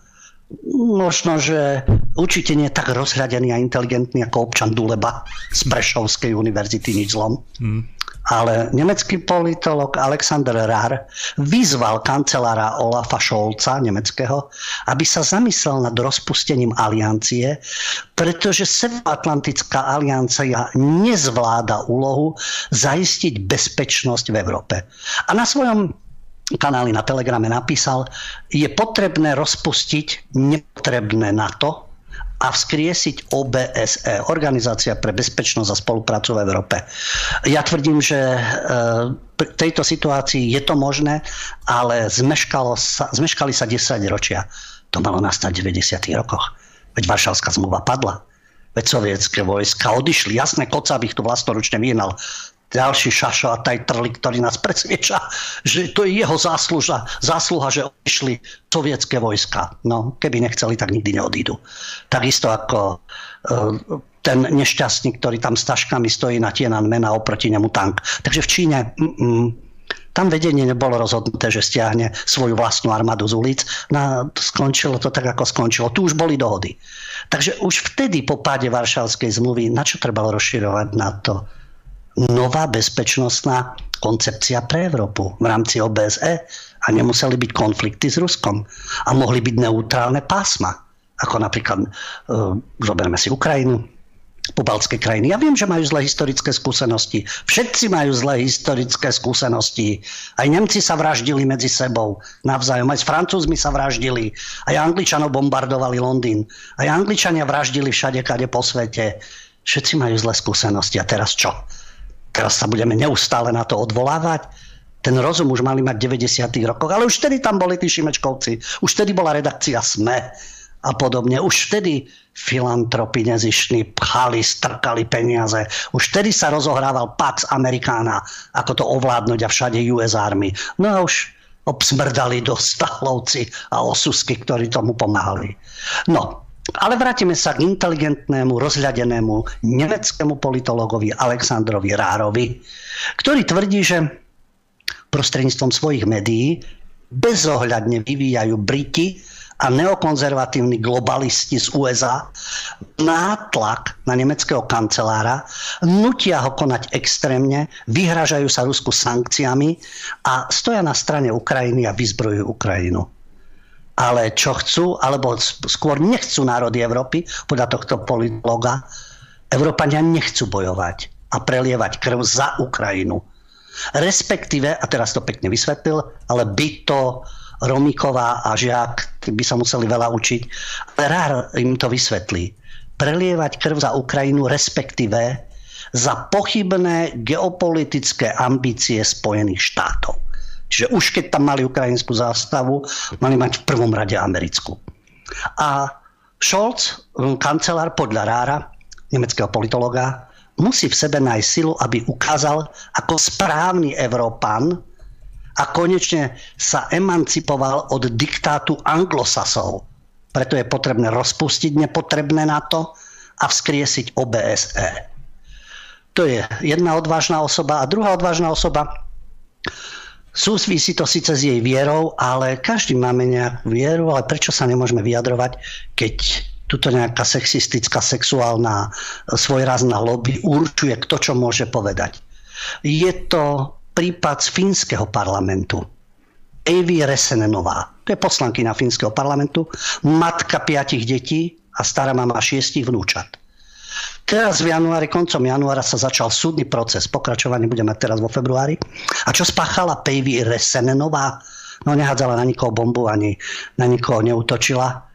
možno, že určite nie tak rozhradený a inteligentný ako občan Duleba z Brešovskej univerzity, nič zlom. Hmm. Ale nemecký politolog Alexander Rar vyzval kancelára Olafa Scholza, nemeckého, aby sa zamyslel nad rozpustením aliancie, pretože Severoatlantická aliancia nezvláda úlohu zaistiť bezpečnosť v Európe. A na svojom kanály na Telegrame napísal, je potrebné rozpustiť nepotrebné NATO a vzkriesiť OBSE, Organizácia pre bezpečnosť a spoluprácu v Európe. Ja tvrdím, že e, v tejto situácii je to možné, ale zmeškalo sa, zmeškali sa 10 ročia. To malo nastať v 90. rokoch. Veď Varšavská zmluva padla. Veď sovietské vojska odišli. Jasné, Koca by ich tu vlastnoručne vyhnal ďalší šašo a taj trli, ktorý nás presvieča, že to je jeho zásluha, zásluha že odišli sovietské vojska. No, keby nechceli, tak nikdy neodídu. Takisto ako uh, ten nešťastník, ktorý tam s taškami stojí na Tiananmen a oproti nemu tank. Takže v Číne mm, tam vedenie nebolo rozhodnuté, že stiahne svoju vlastnú armádu z ulic. No, skončilo to tak, ako skončilo. Tu už boli dohody. Takže už vtedy po páde Varšavskej zmluvy, na čo trebalo rozširovať na to? Nová bezpečnostná koncepcia pre Európu v rámci OBSE a nemuseli byť konflikty s Ruskom a mohli byť neutrálne pásma, ako napríklad, e, zoberme si Ukrajinu, pobaltské krajiny. Ja viem, že majú zlé historické skúsenosti. Všetci majú zlé historické skúsenosti. Aj Nemci sa vraždili medzi sebou navzájom. Aj s Francúzmi sa vraždili. Aj Angličanov bombardovali Londýn. Aj Angličania vraždili všade, kade po svete. Všetci majú zlé skúsenosti. A teraz čo? Teraz sa budeme neustále na to odvolávať. Ten rozum už mali mať v 90. rokoch, ale už vtedy tam boli tí Šimečkovci. Už vtedy bola redakcia SME a podobne. Už vtedy filantropi nezišli, pchali, strkali peniaze. Už vtedy sa rozohrával Pax Americana, ako to ovládnuť a všade US Army. No a už obsmrdali do stahlovci a osusky, ktorí tomu pomáhali. No, Ale vrátime sa k inteligentnému, rozhľadenému nemeckému politologovi Aleksandrovi Rárovi, ktorý tvrdí, že prostredníctvom svojich médií bezohľadne vyvíjajú Briti a neokonzervatívni globalisti z USA nátlak na nemeckého kancelára, nutia ho konať extrémne, vyhražajú sa Rusku sankciami a stoja na strane Ukrajiny a vyzbrojujú Ukrajinu. Ale čo chcú, alebo skôr nechcú národy Európy, podľa tohto politologa, Európania nechcú bojovať a prelievať krv za Ukrajinu. Respektíve, a teraz to pekne vysvetlil, ale by to Romiková a Žiak by sa museli veľa učiť. Ale Rár im to vysvetlí. Prelievať krv za Ukrajinu, respektíve za pochybné geopolitické ambície Spojených štátov. Čiže už keď tam mali ukrajinskú zástavu, mali mať v prvom rade americkú. A Scholz, kancelár podľa Rára, nemeckého politologa, musí v sebe nájsť silu, aby ukázal, ako správny Európan a konečne sa emancipoval od diktátu anglosasov. Preto je potrebné rozpustiť nepotrebné NATO a vzkriesiť OBSE. To je jedna odvážna osoba. A druhá odvážna osoba, súvisí to síce s jej vierou, ale každý máme nejakú vieru, ale prečo sa nemôžeme vyjadrovať, keď tuto nejaká sexistická, sexuálna, svojrazná lobby určuje, kto čo môže povedať. Je to prípad z fínskeho parlamentu. Evi Resenenová, to je poslankyňa fínskeho parlamentu, matka piatich detí a stará mama šiestich vnúčat. Teraz v januári, koncom januára sa začal súdny proces. Pokračovanie budeme mať teraz vo februári. A čo spáchala Pejvi Resenenová? No nehádzala na nikoho bombu, ani na nikoho neutočila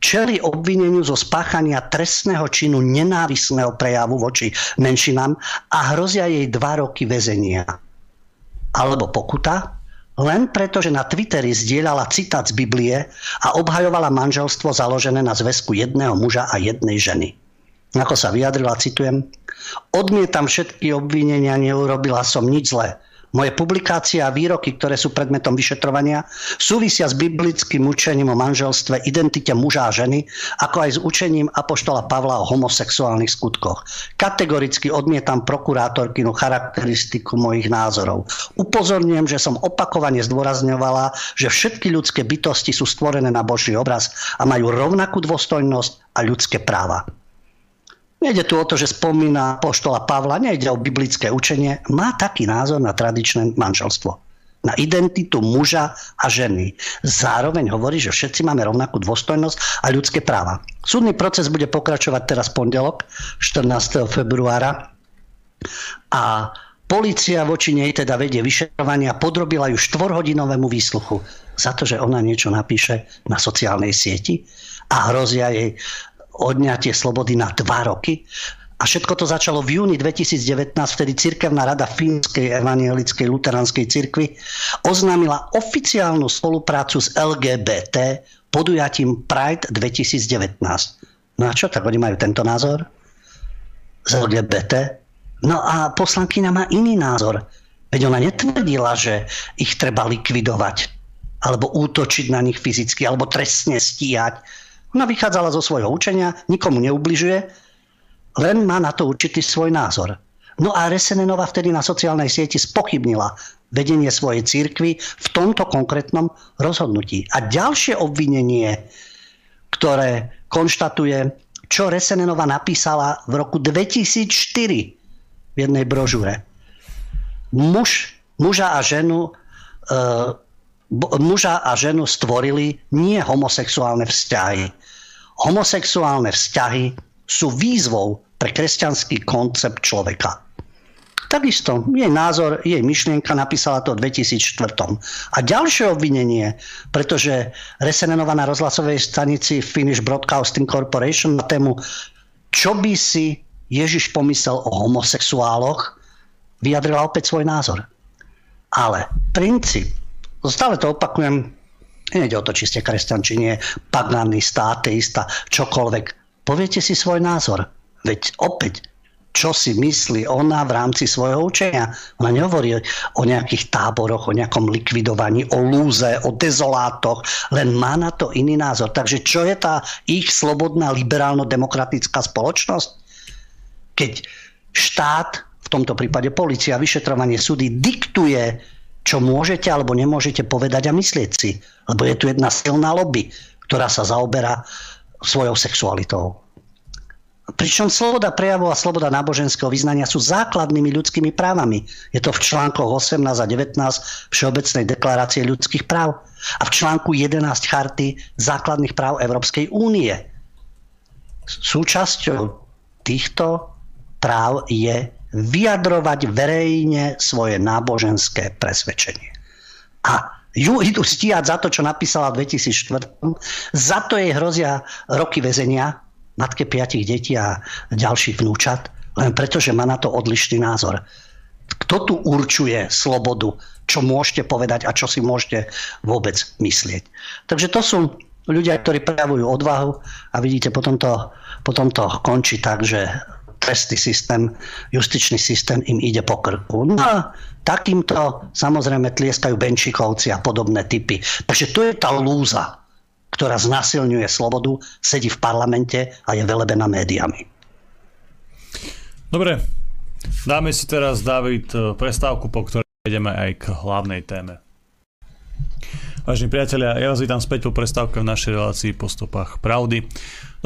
čeli obvineniu zo spáchania trestného činu nenávisného prejavu voči menšinám a hrozia jej dva roky väzenia. Alebo pokuta, len preto, že na Twitteri zdieľala citát z Biblie a obhajovala manželstvo založené na zväzku jedného muža a jednej ženy. Ako sa vyjadrila, citujem, odmietam všetky obvinenia, neurobila som nič zlé. Moje publikácie a výroky, ktoré sú predmetom vyšetrovania, súvisia s biblickým učením o manželstve, identite muža a ženy, ako aj s učením Apoštola Pavla o homosexuálnych skutkoch. Kategoricky odmietam prokurátorkinu charakteristiku mojich názorov. Upozorňujem, že som opakovane zdôrazňovala, že všetky ľudské bytosti sú stvorené na Boží obraz a majú rovnakú dôstojnosť a ľudské práva. Nejde tu o to, že spomína poštola Pavla, nejde o biblické učenie. Má taký názor na tradičné manželstvo. Na identitu muža a ženy. Zároveň hovorí, že všetci máme rovnakú dôstojnosť a ľudské práva. Súdny proces bude pokračovať teraz pondelok, 14. februára. A Polícia voči nej teda vedie vyšetrovanie podrobila ju štvorhodinovému výsluchu za to, že ona niečo napíše na sociálnej sieti a hrozia jej odňatie slobody na dva roky. A všetko to začalo v júni 2019, vtedy Cirkevná rada Fínskej evangelickej luteránskej cirkvi oznámila oficiálnu spoluprácu s LGBT podujatím Pride 2019. No a čo, tak oni majú tento názor? Z LGBT? No a poslankyňa má iný názor. Veď ona netvrdila, že ich treba likvidovať alebo útočiť na nich fyzicky, alebo trestne stíhať ona vychádzala zo svojho učenia, nikomu neubližuje, len má na to určitý svoj názor. No a Resenenova vtedy na sociálnej sieti spochybnila vedenie svojej církvy v tomto konkrétnom rozhodnutí. A ďalšie obvinenie, ktoré konštatuje, čo Resenenova napísala v roku 2004 v jednej brožúre. Muž, muža a ženu e, muža a ženu stvorili nie homosexuálne vzťahy, homosexuálne vzťahy sú výzvou pre kresťanský koncept človeka. Takisto jej názor, jej myšlienka napísala to v 2004. A ďalšie obvinenie, pretože Resenenova na rozhlasovej stanici Finnish Broadcasting Corporation na tému čo by si Ježiš pomyslel o homosexuáloch, vyjadrila opäť svoj názor. Ale princíp, stále to opakujem, Nejde o to, či ste kresťan, či nie, paganista, ateista, čokoľvek. Poviete si svoj názor. Veď opäť, čo si myslí ona v rámci svojho učenia. Ona nehovorí o nejakých táboroch, o nejakom likvidovaní, o lúze, o dezolátoch, len má na to iný názor. Takže čo je tá ich slobodná liberálno-demokratická spoločnosť? Keď štát, v tomto prípade policia, vyšetrovanie súdy diktuje, čo môžete alebo nemôžete povedať a myslieť si. Lebo je tu jedna silná lobby, ktorá sa zaoberá svojou sexualitou. Pričom sloboda prejavu a sloboda náboženského vyznania sú základnými ľudskými právami. Je to v článkoch 18 a 19 Všeobecnej deklarácie ľudských práv a v článku 11 Charty základných práv Európskej únie. Súčasťou týchto práv je vyjadrovať verejne svoje náboženské presvedčenie. A ju idú stíhať za to, čo napísala v 2004. Za to jej hrozia roky väzenia matke piatich detí a ďalších vnúčat, len preto, že má na to odlišný názor. Kto tu určuje slobodu, čo môžete povedať a čo si môžete vôbec myslieť. Takže to sú ľudia, ktorí prejavujú odvahu a vidíte, potom to, potom to končí tak, že trestný systém, justičný systém im ide po krku. No a takýmto samozrejme tlieskajú Benčikovci a podobné typy. Takže to je tá lúza ktorá znasilňuje slobodu, sedí v parlamente a je velebená médiami. Dobre, dáme si teraz, David, prestávku, po ktorej ideme aj k hlavnej téme. Vážení priatelia, ja vás vítam späť po prestávke v našej relácii po stopách pravdy.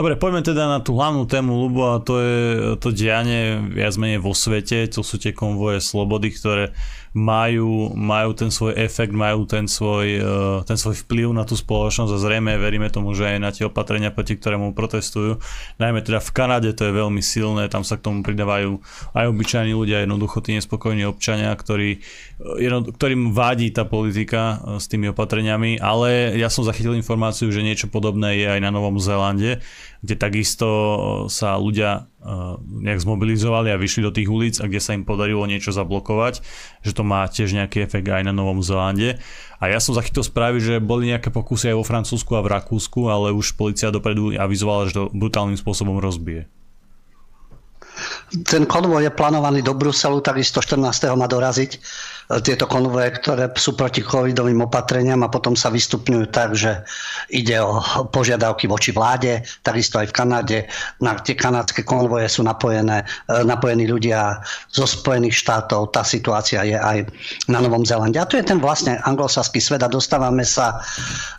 Dobre, poďme teda na tú hlavnú tému, Lubo, a to je to dianie viac menej vo svete, to sú tie konvoje slobody, ktoré majú, majú ten svoj efekt, majú ten svoj, e, ten svoj vplyv na tú spoločnosť a zrejme veríme tomu, že aj na tie opatrenia, proti ktorému protestujú. Najmä teda v Kanade to je veľmi silné, tam sa k tomu pridávajú aj obyčajní ľudia, jednoducho tí nespokojní občania, ktorí, e, ktorým vadí tá politika e, s tými opatreniami, ale ja som zachytil informáciu, že niečo podobné je aj na Novom Zélande, kde takisto sa ľudia nejak zmobilizovali a vyšli do tých ulic a kde sa im podarilo niečo zablokovať, že to má tiež nejaký efekt aj na Novom Zelande. A ja som zachytil správy, že boli nejaké pokusy aj vo Francúzsku a v Rakúsku, ale už policia dopredu avizovala, že to brutálnym spôsobom rozbije. Ten konvoj je plánovaný do Bruselu, takisto 14. má doraziť tieto konvoje, ktoré sú proti covidovým opatreniam a potom sa vystupňujú tak, že ide o požiadavky voči vláde, takisto aj v Kanade. Na tie kanadské konvoje sú napojené, e, napojení ľudia zo Spojených štátov. Tá situácia je aj na Novom Zélande. A tu je ten vlastne anglosaský svet a dostávame sa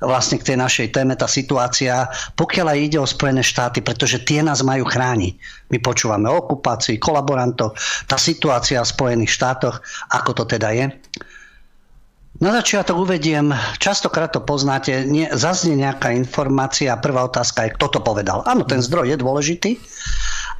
vlastne k tej našej téme, tá situácia, pokiaľ aj ide o Spojené štáty, pretože tie nás majú chrániť. My počúvame o okupácii, kolaborantov. Tá situácia v Spojených štátoch, ako to teda je, je. Na začiatok uvediem, častokrát to poznáte, nie, zaznie nejaká informácia, prvá otázka je, kto to povedal. Áno, ten zdroj je dôležitý,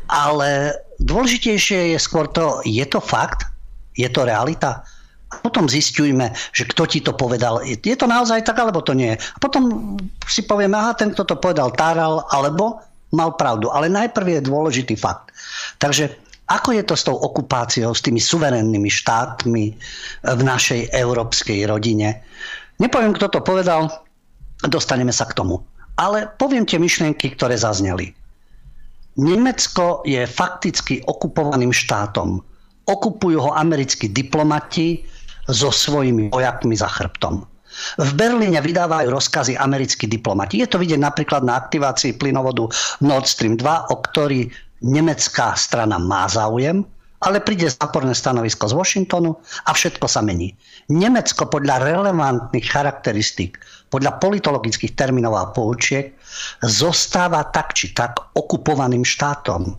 ale dôležitejšie je skôr to, je to fakt, je to realita. A potom zistujme, že kto ti to povedal. Je to naozaj tak, alebo to nie je. A potom si povieme, aha, ten, kto to povedal, táral, alebo mal pravdu. Ale najprv je dôležitý fakt. Takže ako je to s tou okupáciou, s tými suverénnymi štátmi v našej európskej rodine? Nepoviem, kto to povedal, dostaneme sa k tomu. Ale poviem tie myšlienky, ktoré zazneli. Nemecko je fakticky okupovaným štátom. Okupujú ho americkí diplomati so svojimi vojakmi za chrbtom. V Berlíne vydávajú rozkazy americkí diplomati. Je to vidieť napríklad na aktivácii plynovodu Nord Stream 2, o ktorý nemecká strana má záujem, ale príde záporné stanovisko z Washingtonu a všetko sa mení. Nemecko podľa relevantných charakteristík, podľa politologických termínov a poučiek zostáva tak či tak okupovaným štátom.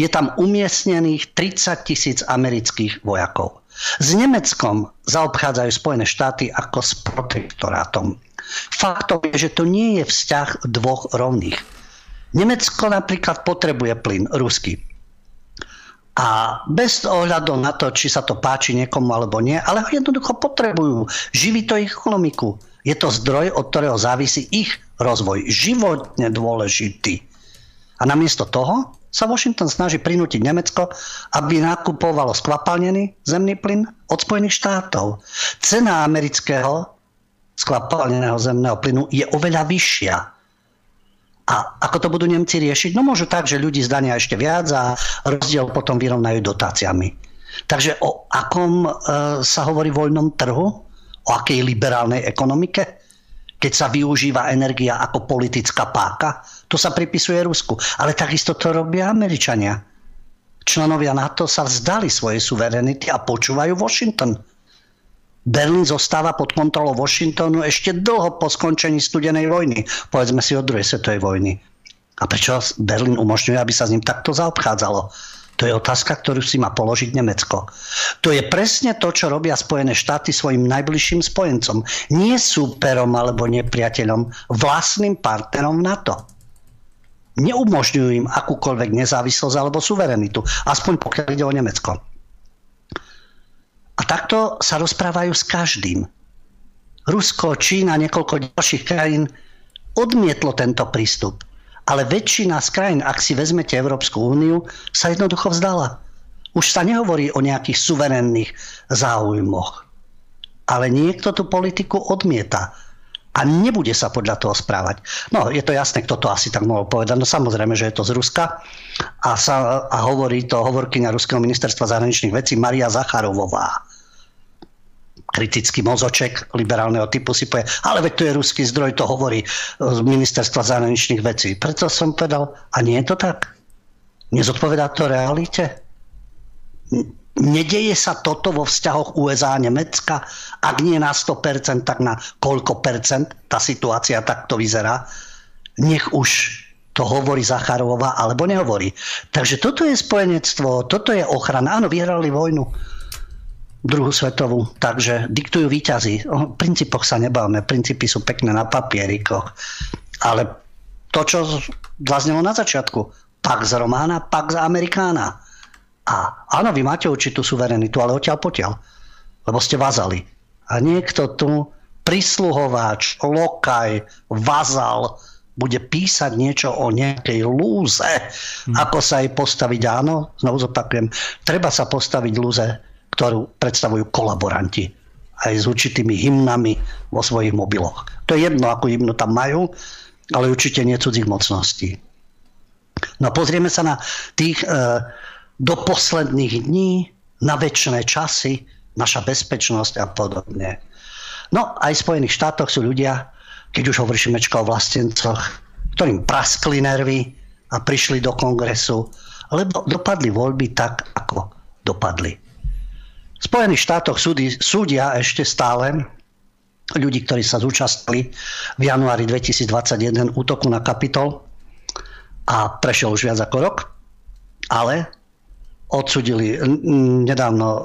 Je tam umiestnených 30 tisíc amerických vojakov. S Nemeckom zaobchádzajú Spojené štáty ako s protektorátom. Faktom je, že to nie je vzťah dvoch rovných Nemecko napríklad potrebuje plyn ruský. A bez ohľadu na to, či sa to páči niekomu alebo nie, ale ho jednoducho potrebujú. Živí to ich ekonomiku. Je to zdroj, od ktorého závisí ich rozvoj. Životne dôležitý. A namiesto toho sa Washington snaží prinútiť Nemecko, aby nakupovalo skvapalnený zemný plyn od Spojených štátov. Cena amerického skvapalneného zemného plynu je oveľa vyššia A ako to budú Nemci riešiť? No môžu tak, že ľudí zdania ešte viac a rozdiel potom vyrovnajú dotáciami. Takže o akom e, sa hovorí voľnom trhu? O akej liberálnej ekonomike? Keď sa využíva energia ako politická páka? To sa pripisuje Rusku. Ale takisto to robia Američania. Členovia NATO sa vzdali svojej suverenity a počúvajú Washington. Berlín zostáva pod kontrolou Washingtonu ešte dlho po skončení studenej vojny. Povedzme si od druhej svetovej vojny. A prečo Berlín umožňuje, aby sa s ním takto zaobchádzalo? To je otázka, ktorú si má položiť Nemecko. To je presne to, čo robia Spojené štáty svojim najbližším spojencom. Nie súperom alebo nepriateľom, vlastným partnerom NATO. Neumožňujú im akúkoľvek nezávislosť alebo suverenitu. Aspoň pokiaľ ide o Nemecko. A takto sa rozprávajú s každým. Rusko, Čína, niekoľko ďalších krajín odmietlo tento prístup. Ale väčšina z krajín, ak si vezmete Európsku úniu, sa jednoducho vzdala. Už sa nehovorí o nejakých suverénnych záujmoch. Ale niekto tú politiku odmieta a nebude sa podľa toho správať. No, je to jasné, kto to asi tak mohol povedať. No samozrejme, že je to z Ruska a, sa, a hovorí to hovorkyňa Ruského ministerstva zahraničných vecí Maria Zacharovová. Kritický mozoček liberálneho typu si povie, ale veď to je ruský zdroj, to hovorí z ministerstva zahraničných vecí. Preto som povedal, a nie je to tak? Nezodpovedá to realite? Nedeje sa toto vo vzťahoch USA a Nemecka? Ak nie na 100%, tak na koľko percent tá situácia takto vyzerá? Nech už to hovorí Zacharová alebo nehovorí. Takže toto je spojenectvo, toto je ochrana. Áno, vyhrali vojnu druhú svetovú, takže diktujú výťazí. O princípoch sa nebavme, princípy sú pekné na papierikoch. Ale to, čo zaznelo na začiatku, Pax Romana, Pax Americana. A áno, vy máte určitú suverenitu, ale odtiaľ potiaľ. Lebo ste vazali. A niekto tu, prisluhováč, lokaj, vazal, bude písať niečo o nejakej lúze, hmm. ako sa jej postaviť. Áno, znovu zopakujem, treba sa postaviť lúze, ktorú predstavujú kolaboranti aj s určitými hymnami vo svojich mobiloch. To je jedno, ako hymnu tam majú, ale určite nie cudzích mocností. No pozrieme sa na tých e, do posledných dní, na väčšie časy, naša bezpečnosť a podobne. No aj v Spojených štátoch sú ľudia, keď už hovoríš mečka o vlastencoch, ktorým praskli nervy a prišli do kongresu, lebo dopadli voľby tak, ako dopadli. V Spojených štátoch súdy, súdia ešte stále ľudí, ktorí sa zúčastnili v januári 2021 útoku na Kapitol a prešiel už viac ako rok, ale odsudili nedávno e,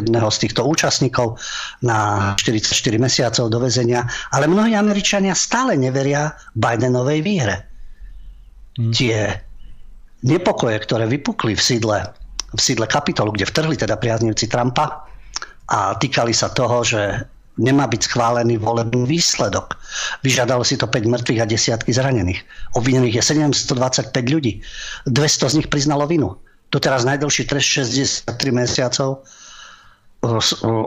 jedného z týchto účastníkov na 44 mesiacov do väzenia, ale mnohí Američania stále neveria Bidenovej výhre. Hmm. Tie nepokoje, ktoré vypukli v sídle, v sídle Kapitolu, kde vtrhli teda priaznivci Trumpa a týkali sa toho, že nemá byť schválený volebný výsledok. Vyžadalo si to 5 mŕtvych a desiatky zranených. Obvinených je 725 ľudí. 200 z nich priznalo vinu doteraz najdlhší trest 63 mesiacov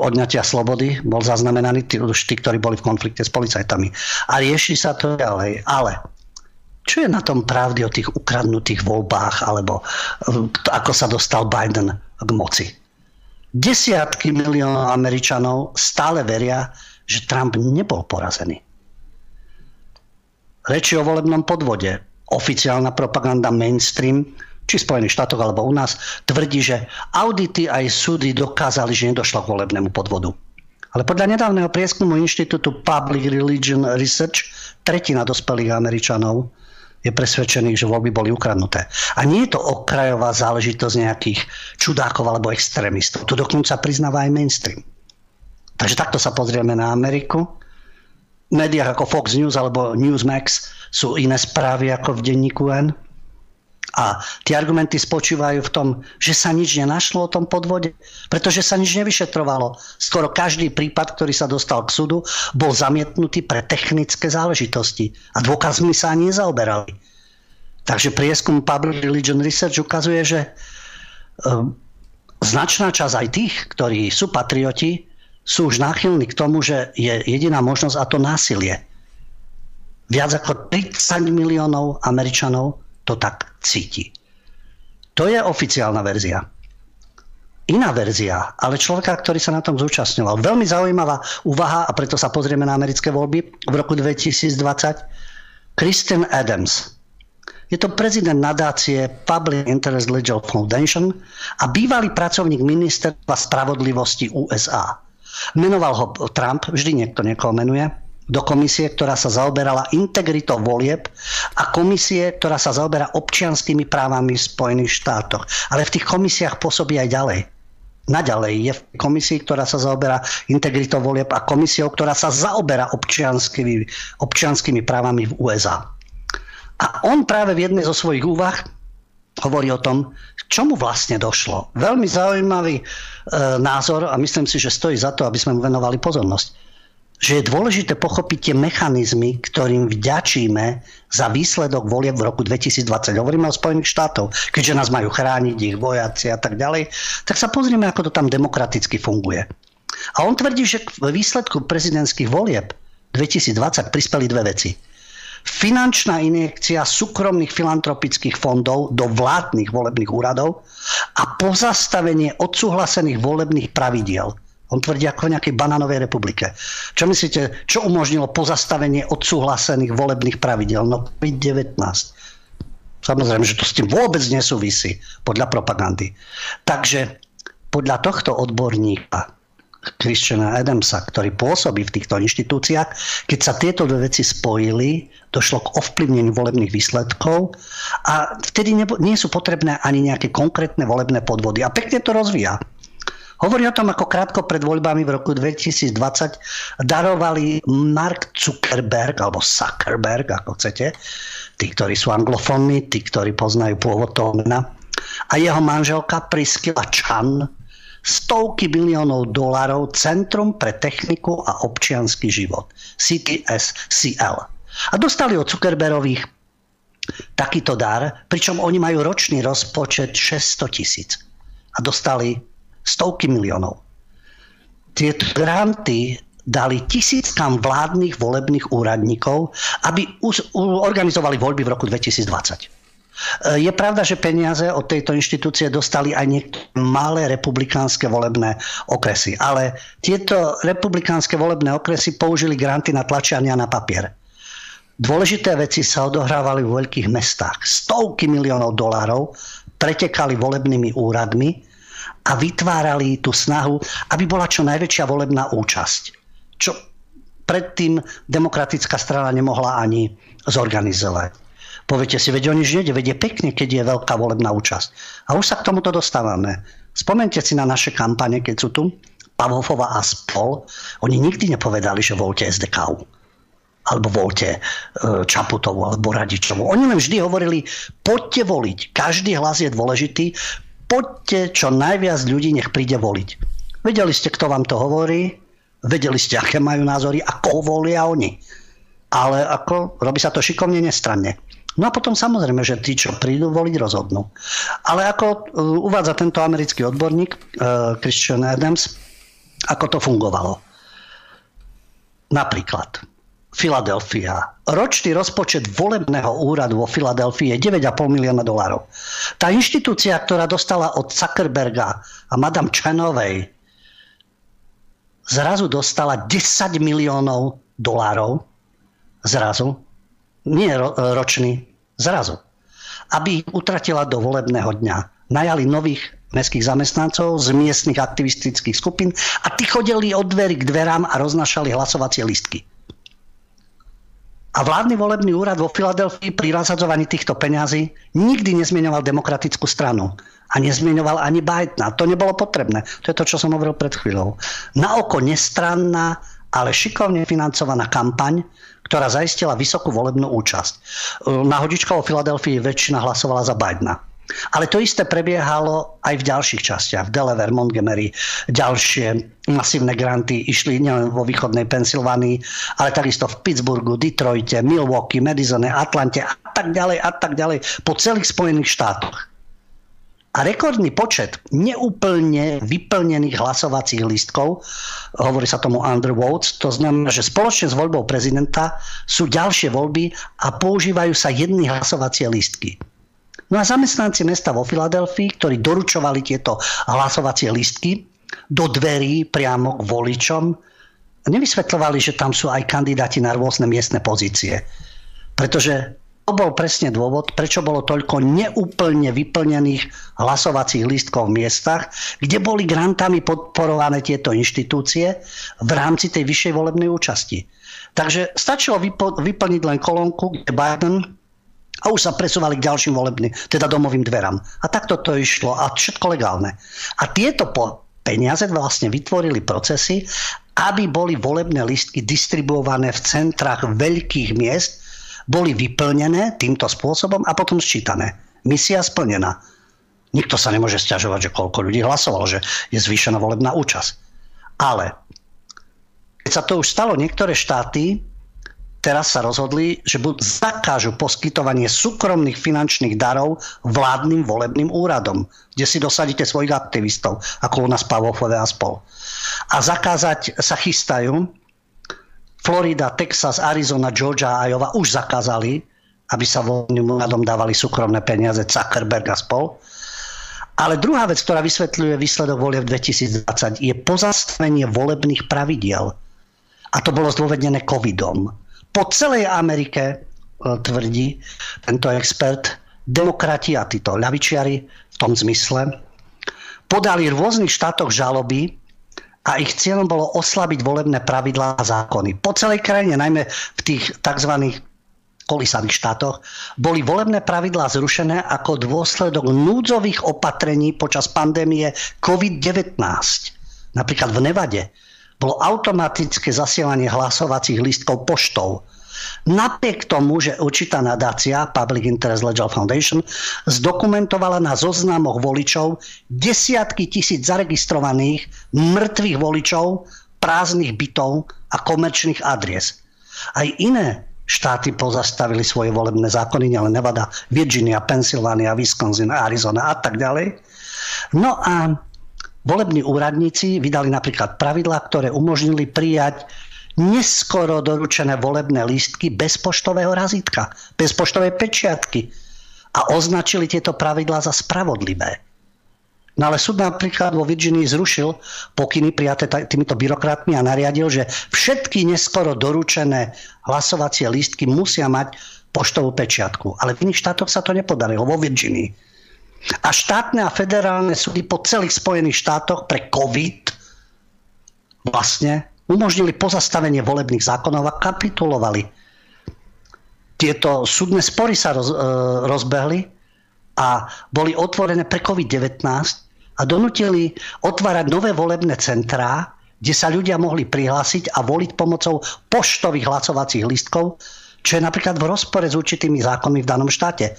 odňatia slobody bol zaznamenaný tí, už tí, ktorí boli v konflikte s policajtami. A rieši sa to ďalej. Ale čo je na tom pravdy o tých ukradnutých voľbách alebo ako sa dostal Biden k moci? Desiatky miliónov Američanov stále veria, že Trump nebol porazený. Reči o volebnom podvode. Oficiálna propaganda mainstream či v Spojených štátoch alebo u nás, tvrdí, že audity aj súdy dokázali, že nedošlo k volebnému podvodu. Ale podľa nedávneho prieskumu Inštitútu Public Religion Research tretina dospelých Američanov je presvedčených, že voľby boli ukradnuté. A nie je to okrajová záležitosť nejakých čudákov alebo extrémistov. To dokonca priznáva aj mainstream. Takže takto sa pozrieme na Ameriku. V médiách ako Fox News alebo Newsmax sú iné správy ako v denníku N. A tie argumenty spočívajú v tom, že sa nič nenašlo o tom podvode, pretože sa nič nevyšetrovalo. Skoro každý prípad, ktorý sa dostal k súdu, bol zamietnutý pre technické záležitosti a dôkazmi sa ani nezaoberali. Takže prieskum Public Religion Research ukazuje, že e, značná časť aj tých, ktorí sú patrioti, sú už náchylní k tomu, že je jediná možnosť a to násilie. Viac ako 30 miliónov Američanov to tak cíti. To je oficiálna verzia. Iná verzia, ale človeka, ktorý sa na tom zúčastňoval. Veľmi zaujímavá úvaha a preto sa pozrieme na americké voľby v roku 2020. Kristen Adams. Je to prezident nadácie Public Interest Legal Foundation a bývalý pracovník ministerstva spravodlivosti USA. Menoval ho Trump, vždy niekto niekoho menuje, do komisie, ktorá sa zaoberala integritou volieb a komisie, ktorá sa zaoberá občianskými právami v Spojených štátoch. Ale v tých komisiách pôsobí aj ďalej. Naďalej je v komisii, ktorá sa zaoberá integritou volieb a komisiou, ktorá sa zaoberá občianskými, občianskými právami v USA. A on práve v jednej zo svojich úvah hovorí o tom, čomu vlastne došlo. Veľmi zaujímavý e, názor a myslím si, že stojí za to, aby sme mu venovali pozornosť že je dôležité pochopiť tie mechanizmy, ktorým vďačíme za výsledok volieb v roku 2020. Hovoríme o Spojených štátov, keďže nás majú chrániť ich vojaci a tak ďalej, tak sa pozrieme, ako to tam demokraticky funguje. A on tvrdí, že v výsledku prezidentských volieb 2020 prispeli dve veci. Finančná injekcia súkromných filantropických fondov do vládnych volebných úradov a pozastavenie odsúhlasených volebných pravidiel on tvrdí ako v nejakej banánovej republike. Čo myslíte, čo umožnilo pozastavenie odsúhlasených volebných pravidel? No COVID-19. Samozrejme, že to s tým vôbec nesúvisí podľa propagandy. Takže podľa tohto odborníka Christiana Adamsa, ktorý pôsobí v týchto inštitúciách, keď sa tieto dve veci spojili, došlo k ovplyvneniu volebných výsledkov a vtedy nie sú potrebné ani nejaké konkrétne volebné podvody. A pekne to rozvíja. Hovorí o tom, ako krátko pred voľbami v roku 2020 darovali Mark Zuckerberg, alebo Zuckerberg, ako chcete, tí, ktorí sú anglofónni, tí, ktorí poznajú pôvod toho mena, a jeho manželka Priscilla Chan stovky biliónov dolarov Centrum pre techniku a občianský život, CTSCL. A dostali od Zuckerberových takýto dar, pričom oni majú ročný rozpočet 600 tisíc. A dostali stovky miliónov. Tieto granty dali tisíckam vládnych volebných úradníkov, aby organizovali voľby v roku 2020. E, je pravda, že peniaze od tejto inštitúcie dostali aj niektoré malé republikánske volebné okresy, ale tieto republikánske volebné okresy použili granty na tlačiania na papier. Dôležité veci sa odohrávali v veľkých mestách. Stovky miliónov dolárov pretekali volebnými úradmi a vytvárali tú snahu, aby bola čo najväčšia volebná účasť. Čo predtým demokratická strana nemohla ani zorganizovať. Poviete si, veď o nič veď je pekne, keď je veľká volebná účasť. A už sa k tomuto dostávame. Spomente si na naše kampane, keď sú tu, Pavlova a spol, oni nikdy nepovedali, že voľte SDK alebo voľte e, Čaputovu alebo Radičovu. Oni len vždy hovorili, poďte voliť, každý hlas je dôležitý, poďte čo najviac ľudí, nech príde voliť. Vedeli ste, kto vám to hovorí, vedeli ste, aké majú názory a koho volia oni. Ale ako robí sa to šikovne, nestranne. No a potom samozrejme, že tí, čo prídu voliť, rozhodnú. Ale ako uh, uvádza tento americký odborník, uh, Christian Adams, ako to fungovalo. Napríklad, Filadelfia. Ročný rozpočet volebného úradu vo Filadelfii je 9,5 milióna dolárov. Tá inštitúcia, ktorá dostala od Zuckerberga a Madame Chanovej, zrazu dostala 10 miliónov dolárov. Zrazu. Nie ro- ročný. Zrazu. Aby ich utratila do volebného dňa. Najali nových mestských zamestnancov z miestnych aktivistických skupín a tí chodili od dverí k dverám a roznašali hlasovacie listky. A vládny volebný úrad vo Filadelfii pri rozhadzovaní týchto peňazí nikdy nezmienoval demokratickú stranu. A nezmienoval ani Bidena. To nebolo potrebné. To je to, čo som hovoril pred chvíľou. Na oko nestranná, ale šikovne financovaná kampaň, ktorá zaistila vysokú volebnú účasť. Na hodička vo Filadelfii väčšina hlasovala za Bidena. Ale to isté prebiehalo aj v ďalších častiach. V Delaware, Montgomery, ďalšie masívne granty išli nielen vo východnej Pensylvánii, ale takisto v Pittsburghu, Detroite, Milwaukee, Madisone, Atlante a tak ďalej a tak ďalej po celých Spojených štátoch. A rekordný počet neúplne vyplnených hlasovacích lístkov, hovorí sa tomu undervotes, to znamená, že spoločne s voľbou prezidenta sú ďalšie voľby a používajú sa jedny hlasovacie lístky. No a zamestnanci mesta vo Filadelfii, ktorí doručovali tieto hlasovacie lístky do dverí priamo k voličom, nevysvetľovali, že tam sú aj kandidáti na rôzne miestne pozície. Pretože to bol presne dôvod, prečo bolo toľko neúplne vyplnených hlasovacích lístkov v miestach, kde boli grantami podporované tieto inštitúcie v rámci tej vyššej volebnej účasti. Takže stačilo vyplniť len kolónku, kde Biden a už sa presúvali k ďalším volebným, teda domovým dverám. A takto to išlo a všetko legálne. A tieto po peniaze vlastne vytvorili procesy, aby boli volebné listky distribuované v centrách veľkých miest, boli vyplnené týmto spôsobom a potom sčítané. Misia splnená. Nikto sa nemôže stiažovať, že koľko ľudí hlasovalo, že je zvýšená volebná účasť. Ale keď sa to už stalo, niektoré štáty teraz sa rozhodli, že zakážu poskytovanie súkromných finančných darov vládnym volebným úradom, kde si dosadíte svojich aktivistov, ako u nás Pavofové a spol. A zakázať sa chystajú Florida, Texas, Arizona, Georgia a Iowa už zakázali, aby sa voľným úradom dávali súkromné peniaze Zuckerberg a spol. Ale druhá vec, ktorá vysvetľuje výsledok volie v 2020, je pozastavenie volebných pravidiel. A to bolo zdôvodnené covidom. Po celej Amerike, e, tvrdí tento expert, demokrati a títo ľavičiari v tom zmysle podali v rôznych štátoch žaloby a ich cieľom bolo oslabiť volebné pravidlá a zákony. Po celej krajine, najmä v tých tzv. kolísavých štátoch, boli volebné pravidlá zrušené ako dôsledok núdzových opatrení počas pandémie COVID-19. Napríklad v Nevade bolo automatické zasielanie hlasovacích lístkov poštou. Napriek tomu, že určitá nadácia Public Interest Legal Foundation zdokumentovala na zoznamoch voličov desiatky tisíc zaregistrovaných mŕtvych voličov, prázdnych bytov a komerčných adries. Aj iné štáty pozastavili svoje volebné zákony, nielen Nevada, Virginia, Pennsylvania, Wisconsin, Arizona a tak ďalej. No a volební úradníci vydali napríklad pravidlá, ktoré umožnili prijať neskoro doručené volebné lístky bez poštového razítka, bez poštovej pečiatky a označili tieto pravidlá za spravodlivé. No ale súd napríklad vo Virginii zrušil pokyny prijaté týmito byrokratmi a nariadil, že všetky neskoro doručené hlasovacie lístky musia mať poštovú pečiatku. Ale v iných štátoch sa to nepodarilo, vo Virginii. A štátne a federálne súdy po celých Spojených štátoch pre COVID vlastne umožnili pozastavenie volebných zákonov a kapitulovali. Tieto súdne spory sa roz, e, rozbehli a boli otvorené pre COVID-19 a donutili otvárať nové volebné centrá, kde sa ľudia mohli prihlásiť a voliť pomocou poštových hlasovacích lístkov, čo je napríklad v rozpore s určitými zákonmi v danom štáte.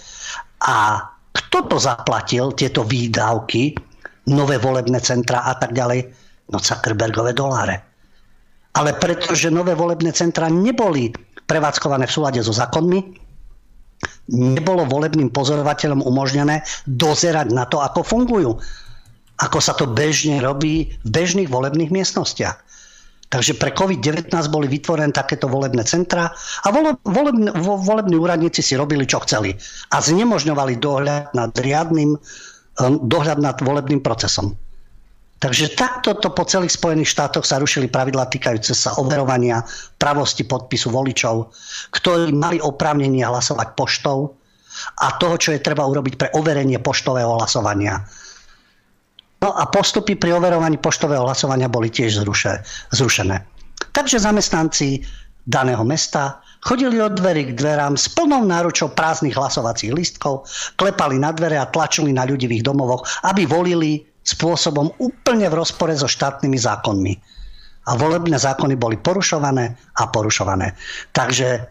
A kto to zaplatil, tieto výdavky, nové volebné centra a tak ďalej? No Zuckerbergové doláre ale pretože nové volebné centra neboli prevádzkované v súlade so zákonmi, nebolo volebným pozorovateľom umožnené dozerať na to, ako fungujú. Ako sa to bežne robí v bežných volebných miestnostiach. Takže pre COVID-19 boli vytvorené takéto volebné centra a volební, volební úradníci si robili, čo chceli. A znemožňovali dohľad nad riadnym, hm, dohľad nad volebným procesom. Takže takto to po celých Spojených štátoch sa rušili pravidla týkajúce sa overovania pravosti podpisu voličov, ktorí mali oprávnenie hlasovať poštou a toho, čo je treba urobiť pre overenie poštového hlasovania. No a postupy pri overovaní poštového hlasovania boli tiež zrušené. Takže zamestnanci daného mesta chodili od dverí k dverám s plnou náručou prázdnych hlasovacích listkov, klepali na dvere a tlačili na ľudí v ich domovoch, aby volili spôsobom úplne v rozpore so štátnymi zákonmi. A volebné zákony boli porušované a porušované. Takže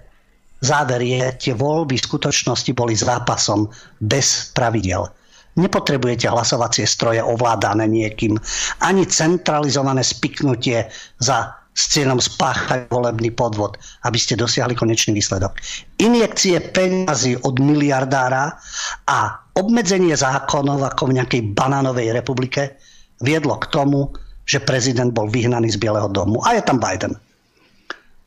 záver je, tie voľby v skutočnosti boli zápasom bez pravidel. Nepotrebujete hlasovacie stroje ovládané niekým, ani centralizované spiknutie za s cieľom spáchať volebný podvod, aby ste dosiahli konečný výsledok. Injekcie peňazí od miliardára a obmedzenie zákonov ako v nejakej banánovej republike viedlo k tomu, že prezident bol vyhnaný z Bieleho domu. A je tam Biden.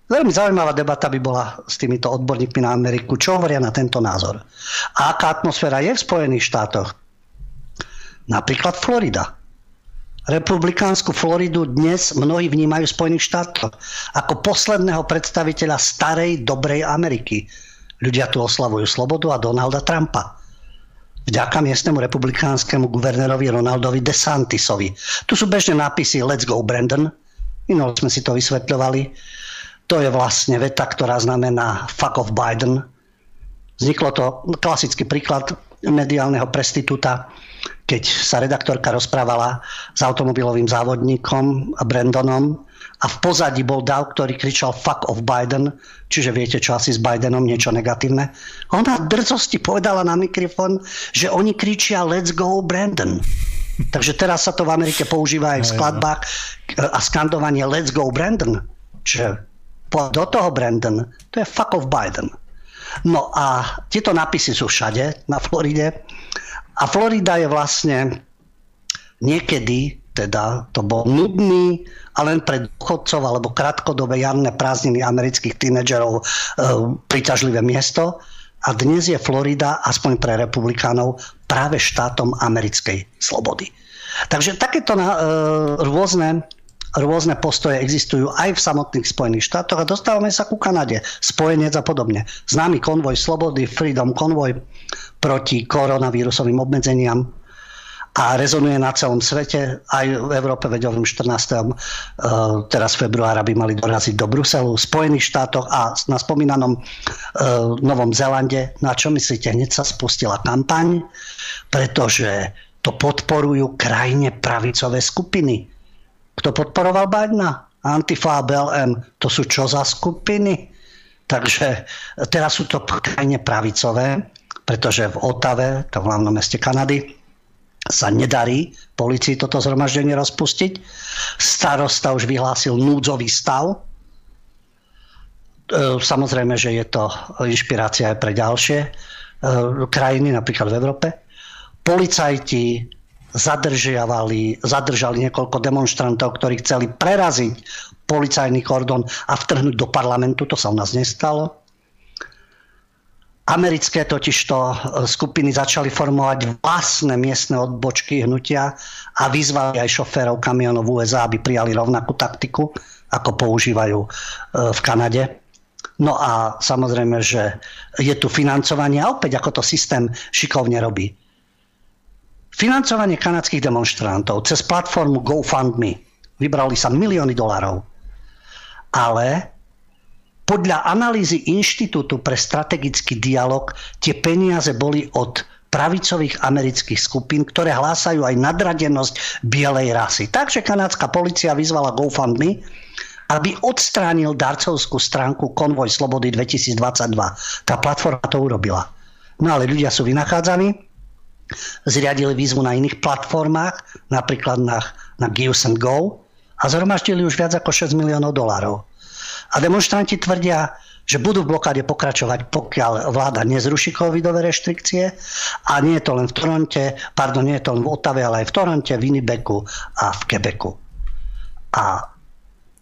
Veľmi zaujímavá debata by bola s týmito odborníkmi na Ameriku, čo hovoria na tento názor. A aká atmosféra je v Spojených štátoch? Napríklad Florida. Republikánsku Floridu dnes mnohí vnímajú Spojených štátoch ako posledného predstaviteľa starej, dobrej Ameriky. Ľudia tu oslavujú slobodu a Donalda Trumpa. Vďaka miestnemu republikánskemu guvernérovi Ronaldovi DeSantisovi. Tu sú bežne nápisy Let's go Brandon. Minul sme si to vysvetľovali to je vlastne veta, ktorá znamená fuck of Biden. Vzniklo to klasický príklad mediálneho prestitúta, keď sa redaktorka rozprávala s automobilovým závodníkom Brandonom a v pozadí bol Dav, ktorý kričal fuck of Biden, čiže viete čo asi s Bidenom, niečo negatívne. Ona drzosti povedala na mikrofón, že oni kričia let's go Brandon. Takže teraz sa to v Amerike používa aj v skladbách a skandovanie let's go Brandon. Čiže do toho Brandon, to je fuck of Biden. No a tieto nápisy sú všade na Floride. A Florida je vlastne niekedy, teda to bol nudný a len pre dôchodcov alebo krátkodobé jarné prázdniny amerických tínedžerov e, príťažlivé miesto. A dnes je Florida, aspoň pre republikánov, práve štátom americkej slobody. Takže takéto na, e, rôzne rôzne postoje existujú aj v samotných Spojených štátoch a dostávame sa ku Kanade, spojenec a podobne. Známy konvoj slobody, Freedom Convoy proti koronavírusovým obmedzeniam a rezonuje na celom svete. Aj v Európe, veď 14. Eh, teraz februára by mali doraziť do Bruselu, v Spojených štátoch a na spomínanom eh, Novom Zelande. Na čo myslíte? Hneď sa spustila kampaň, pretože to podporujú krajine pravicové skupiny kto podporoval Bidena? Antifa BLM. To sú čo za skupiny? Takže teraz sú to krajine pravicové, pretože v Otave, to v hlavnom meste Kanady, sa nedarí policii toto zhromaždenie rozpustiť. Starosta už vyhlásil núdzový stav. E, samozrejme, že je to inšpirácia aj pre ďalšie e, krajiny, napríklad v Európe. Policajti zadržiavali, zadržali niekoľko demonstrantov, ktorí chceli preraziť policajný kordon a vtrhnúť do parlamentu. To sa u nás nestalo. Americké totižto e, skupiny začali formovať vlastné miestne odbočky hnutia a vyzvali aj šoférov kamionov USA, aby prijali rovnakú taktiku, ako používajú e, v Kanade. No a samozrejme, že je tu financovanie a opäť ako to systém šikovne robí Financovanie kanadských demonstrantov cez platformu GoFundMe. Vybrali sa milióny dolarov. Ale podľa analýzy Inštitútu pre strategický dialog tie peniaze boli od pravicových amerických skupín, ktoré hlásajú aj nadradenosť bielej rasy. Takže kanadská policia vyzvala GoFundMe, aby odstránil darcovskú stránku Konvoj Slobody 2022. Tá platforma to urobila. No ale ľudia sú vynachádzaní, zriadili výzvu na iných platformách, napríklad na, na Gives and Go a zhromaždili už viac ako 6 miliónov dolárov. A demonstranti tvrdia, že budú v blokáde pokračovať, pokiaľ vláda nezruší covidové reštrikcie a nie je to len v Toronte, pardon, nie je to len v Otave, ale aj v Toronte, v Winnipegu a v Quebecu. A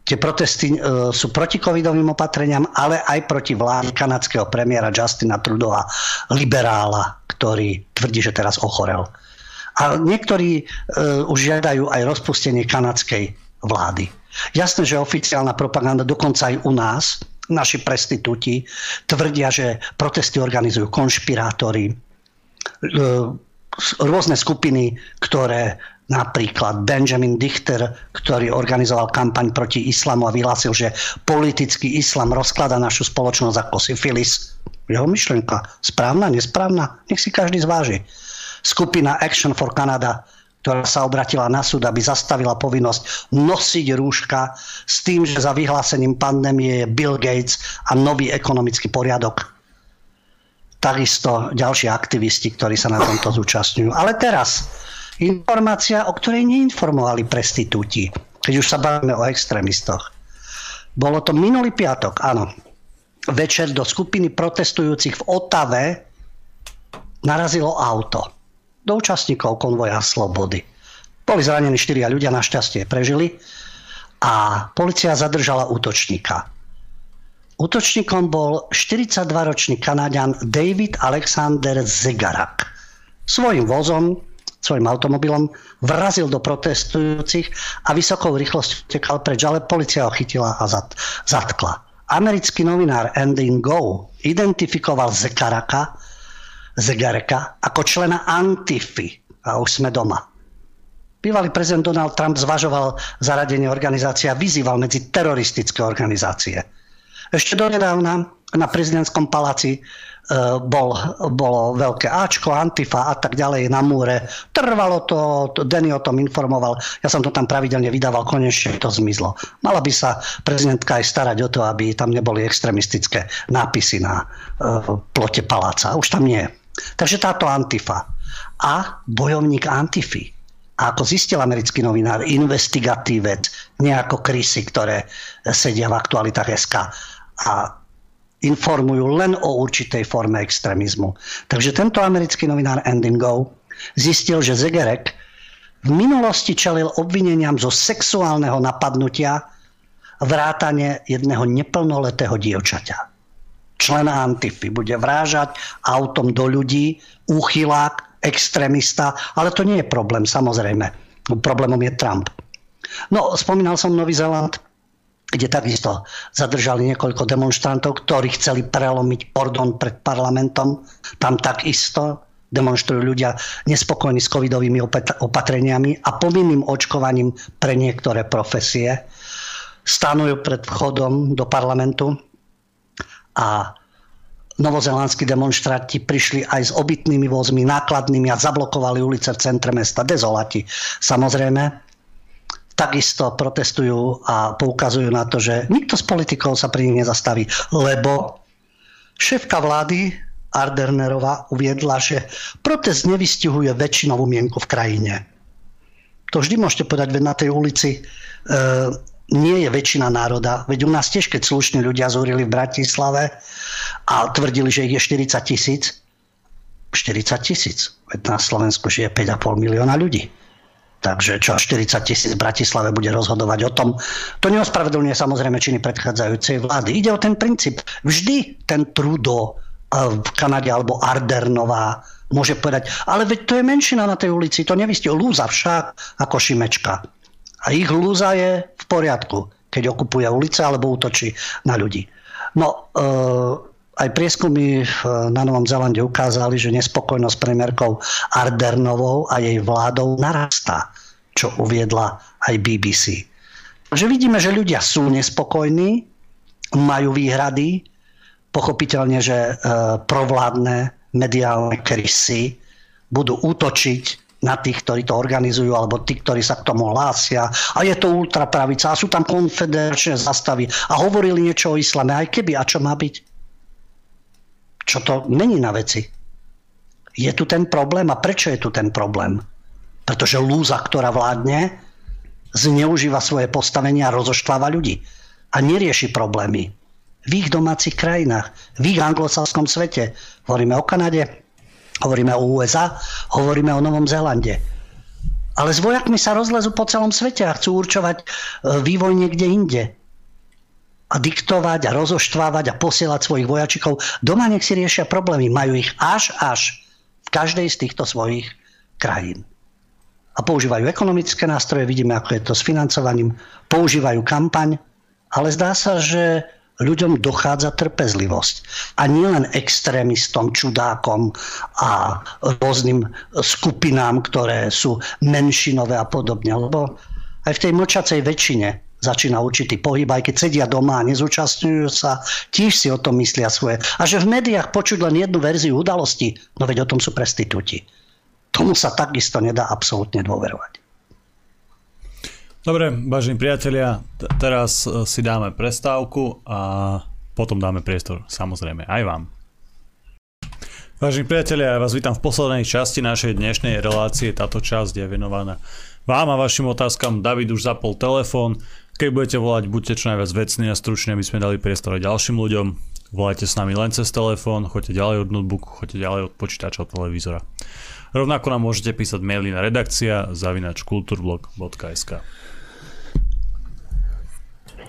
Tie protesty e, sú proti covidovým opatreniam, ale aj proti vláde kanadského premiéra Justina Trudova, liberála, ktorý tvrdí, že teraz ochorel. A niektorí e, už žiadajú aj rozpustenie kanadskej vlády. Jasné, že oficiálna propaganda dokonca aj u nás, naši prestitúti, tvrdia, že protesty organizujú konšpirátori, e, rôzne skupiny, ktoré Napríklad Benjamin Dichter, ktorý organizoval kampaň proti islamu a vyhlásil, že politický islam rozklada našu spoločnosť ako syfilis. Jeho myšlienka správna, nesprávna? Nech si každý zváži. Skupina Action for Canada, ktorá sa obratila na súd, aby zastavila povinnosť nosiť rúška s tým, že za vyhlásením pandémie je Bill Gates a nový ekonomický poriadok. Takisto ďalší aktivisti, ktorí sa na tomto zúčastňujú. Ale teraz informácia, o ktorej neinformovali prestitúti, keď už sa bavíme o extrémistoch. Bolo to minulý piatok, áno. Večer do skupiny protestujúcich v Otave narazilo auto do účastníkov konvoja Slobody. Boli zranení štyria ľudia, našťastie prežili a policia zadržala útočníka. Útočníkom bol 42-ročný Kanadian David Alexander Zegarak. Svojim vozom, svojim automobilom vrazil do protestujúcich a vysokou rýchlosťou tekal preč, ale policia ho chytila a zatkla. Americký novinár Andy Go identifikoval Zegaraka, Zegareka ako člena Antify. A už sme doma. Bývalý prezident Donald Trump zvažoval zaradenie organizácie a vyzýval medzi teroristické organizácie. Ešte donedávna na prezidentskom paláci bol, bolo veľké Ačko, Antifa a tak ďalej na múre. Trvalo to, Denny o tom informoval, ja som to tam pravidelne vydával, konečne to zmizlo. Mala by sa prezidentka aj starať o to, aby tam neboli extremistické nápisy na uh, plote paláca. Už tam nie. Takže táto Antifa a bojovník Antify a ako zistil americký novinár, investigatívec, nie ako krysy, ktoré sedia v aktualitách SK a informujú len o určitej forme extrémizmu. Takže tento americký novinár Endingo zistil, že Zegerek v minulosti čelil obvineniam zo sexuálneho napadnutia vrátane jedného neplnoletého dievčaťa. Člena Antify bude vrážať autom do ľudí, úchylák, extrémista, ale to nie je problém, samozrejme. Problémom je Trump. No, spomínal som Nový Zeland, kde takisto zadržali niekoľko demonstrantov, ktorí chceli prelomiť pordon pred parlamentom. Tam takisto demonstrujú ľudia nespokojní s covidovými opatreniami a povinným očkovaním pre niektoré profesie. Stanujú pred vchodom do parlamentu a novozelandskí demonstranti prišli aj s obytnými vozmi, nákladnými a zablokovali ulice v centre mesta. Dezolati. Samozrejme, takisto protestujú a poukazujú na to, že nikto z politikov sa pri nich nezastaví, lebo šéfka vlády Ardernerová uviedla, že protest nevystihuje väčšinovú mienku v krajine. To vždy môžete povedať, veď na tej ulici e, nie je väčšina národa. Veď u nás tiež, keď slušní ľudia zúrili v Bratislave a tvrdili, že ich je 40 tisíc, 40 tisíc. Veď na Slovensku žije 5,5 milióna ľudí. Takže čo 40 tisíc v Bratislave bude rozhodovať o tom, to neospravedlňuje samozrejme činy predchádzajúcej vlády. Ide o ten princíp. Vždy ten Trudo v Kanade alebo Ardernová môže povedať, ale veď to je menšina na tej ulici, to nevystie. Lúza však ako Šimečka. A ich lúza je v poriadku, keď okupuje ulice alebo útočí na ľudí. No, e, aj prieskumy na Novom Zelande ukázali, že nespokojnosť premiérkou Ardernovou a jej vládou narastá, čo uviedla aj BBC. Takže vidíme, že ľudia sú nespokojní, majú výhrady, pochopiteľne, že e, provládne mediálne krysy budú útočiť na tých, ktorí to organizujú, alebo tí, ktorí sa k tomu hlásia. A je to ultrapravica, a sú tam konfederačné zastavy. A hovorili niečo o islame, aj keby, a čo má byť? Čo to není na veci? Je tu ten problém a prečo je tu ten problém? Pretože lúza, ktorá vládne, zneužíva svoje postavenie a rozoštváva ľudí. A nerieši problémy. V ich domácich krajinách, v ich anglosaskom svete. Hovoríme o Kanade, Hovoríme o USA, hovoríme o Novom Zélande. Ale s vojakmi sa rozlezú po celom svete a chcú určovať e, vývoj niekde inde. A diktovať a rozoštvávať a posielať svojich vojačikov. Doma nech si riešia problémy. Majú ich až až v každej z týchto svojich krajín. A používajú ekonomické nástroje, vidíme, ako je to s financovaním, používajú kampaň, ale zdá sa, že ľuďom dochádza trpezlivosť. A nielen extrémistom, čudákom a rôznym skupinám, ktoré sú menšinové a podobne. Lebo aj v tej mlčacej väčšine začína určitý pohyb, aj keď sedia doma a nezúčastňujú sa, tiež si o tom myslia svoje. A že v médiách počuť len jednu verziu udalosti, no veď o tom sú prestitúti. Tomu sa takisto nedá absolútne dôverovať. Dobre, vážení priatelia, t- teraz e, si dáme prestávku a potom dáme priestor samozrejme aj vám. Vážení priatelia, ja vás vítam v poslednej časti našej dnešnej relácie. Táto časť je venovaná vám a vašim otázkam. David už zapol telefón. Keď budete volať, buďte čo najviac vecní a stručne, aby sme dali priestor aj ďalším ľuďom. Volajte s nami len cez telefón, choďte ďalej od notebooku, choďte ďalej od počítača, od televízora. Rovnako nám môžete písať maily na redakcia zavinač kulturblog.sk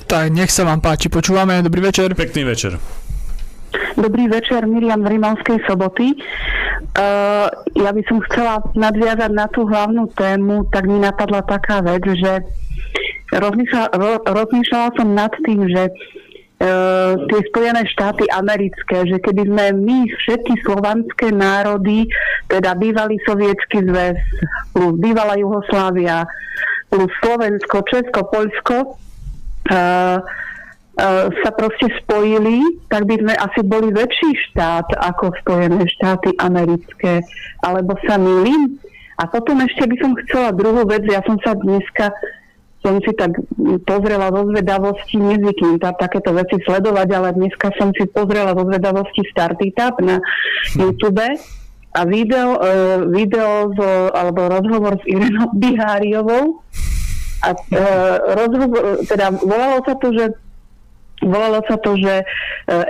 Tak, nech sa vám páči, počúvame, dobrý večer. Pekný večer. Dobrý večer, Miriam z Rimavskej soboty. Uh, ja by som chcela nadviazať na tú hlavnú tému, tak mi napadla taká vec, že rozmýšľala, ro, rozmýšľala som nad tým, že Uh, tie Spojené štáty americké, že keby sme my všetky slovanské národy, teda bývalý sovietský zväz, plus bývalá Juhoslávia, plus Slovensko, Česko, Poľsko, uh, sa proste spojili, tak by sme asi boli väčší štát ako Spojené štáty americké. Alebo sa milím? A potom ešte by som chcela druhú vec, ja som sa dneska som si tak pozrela vo zvedavosti, nezvyknem tá, takéto veci sledovať, ale dneska som si pozrela vo zvedavosti Startup na YouTube a video, e, video z, alebo rozhovor s Irenou Biháriovou a e, rozhovor, teda volalo sa to, že Volalo sa to, že e,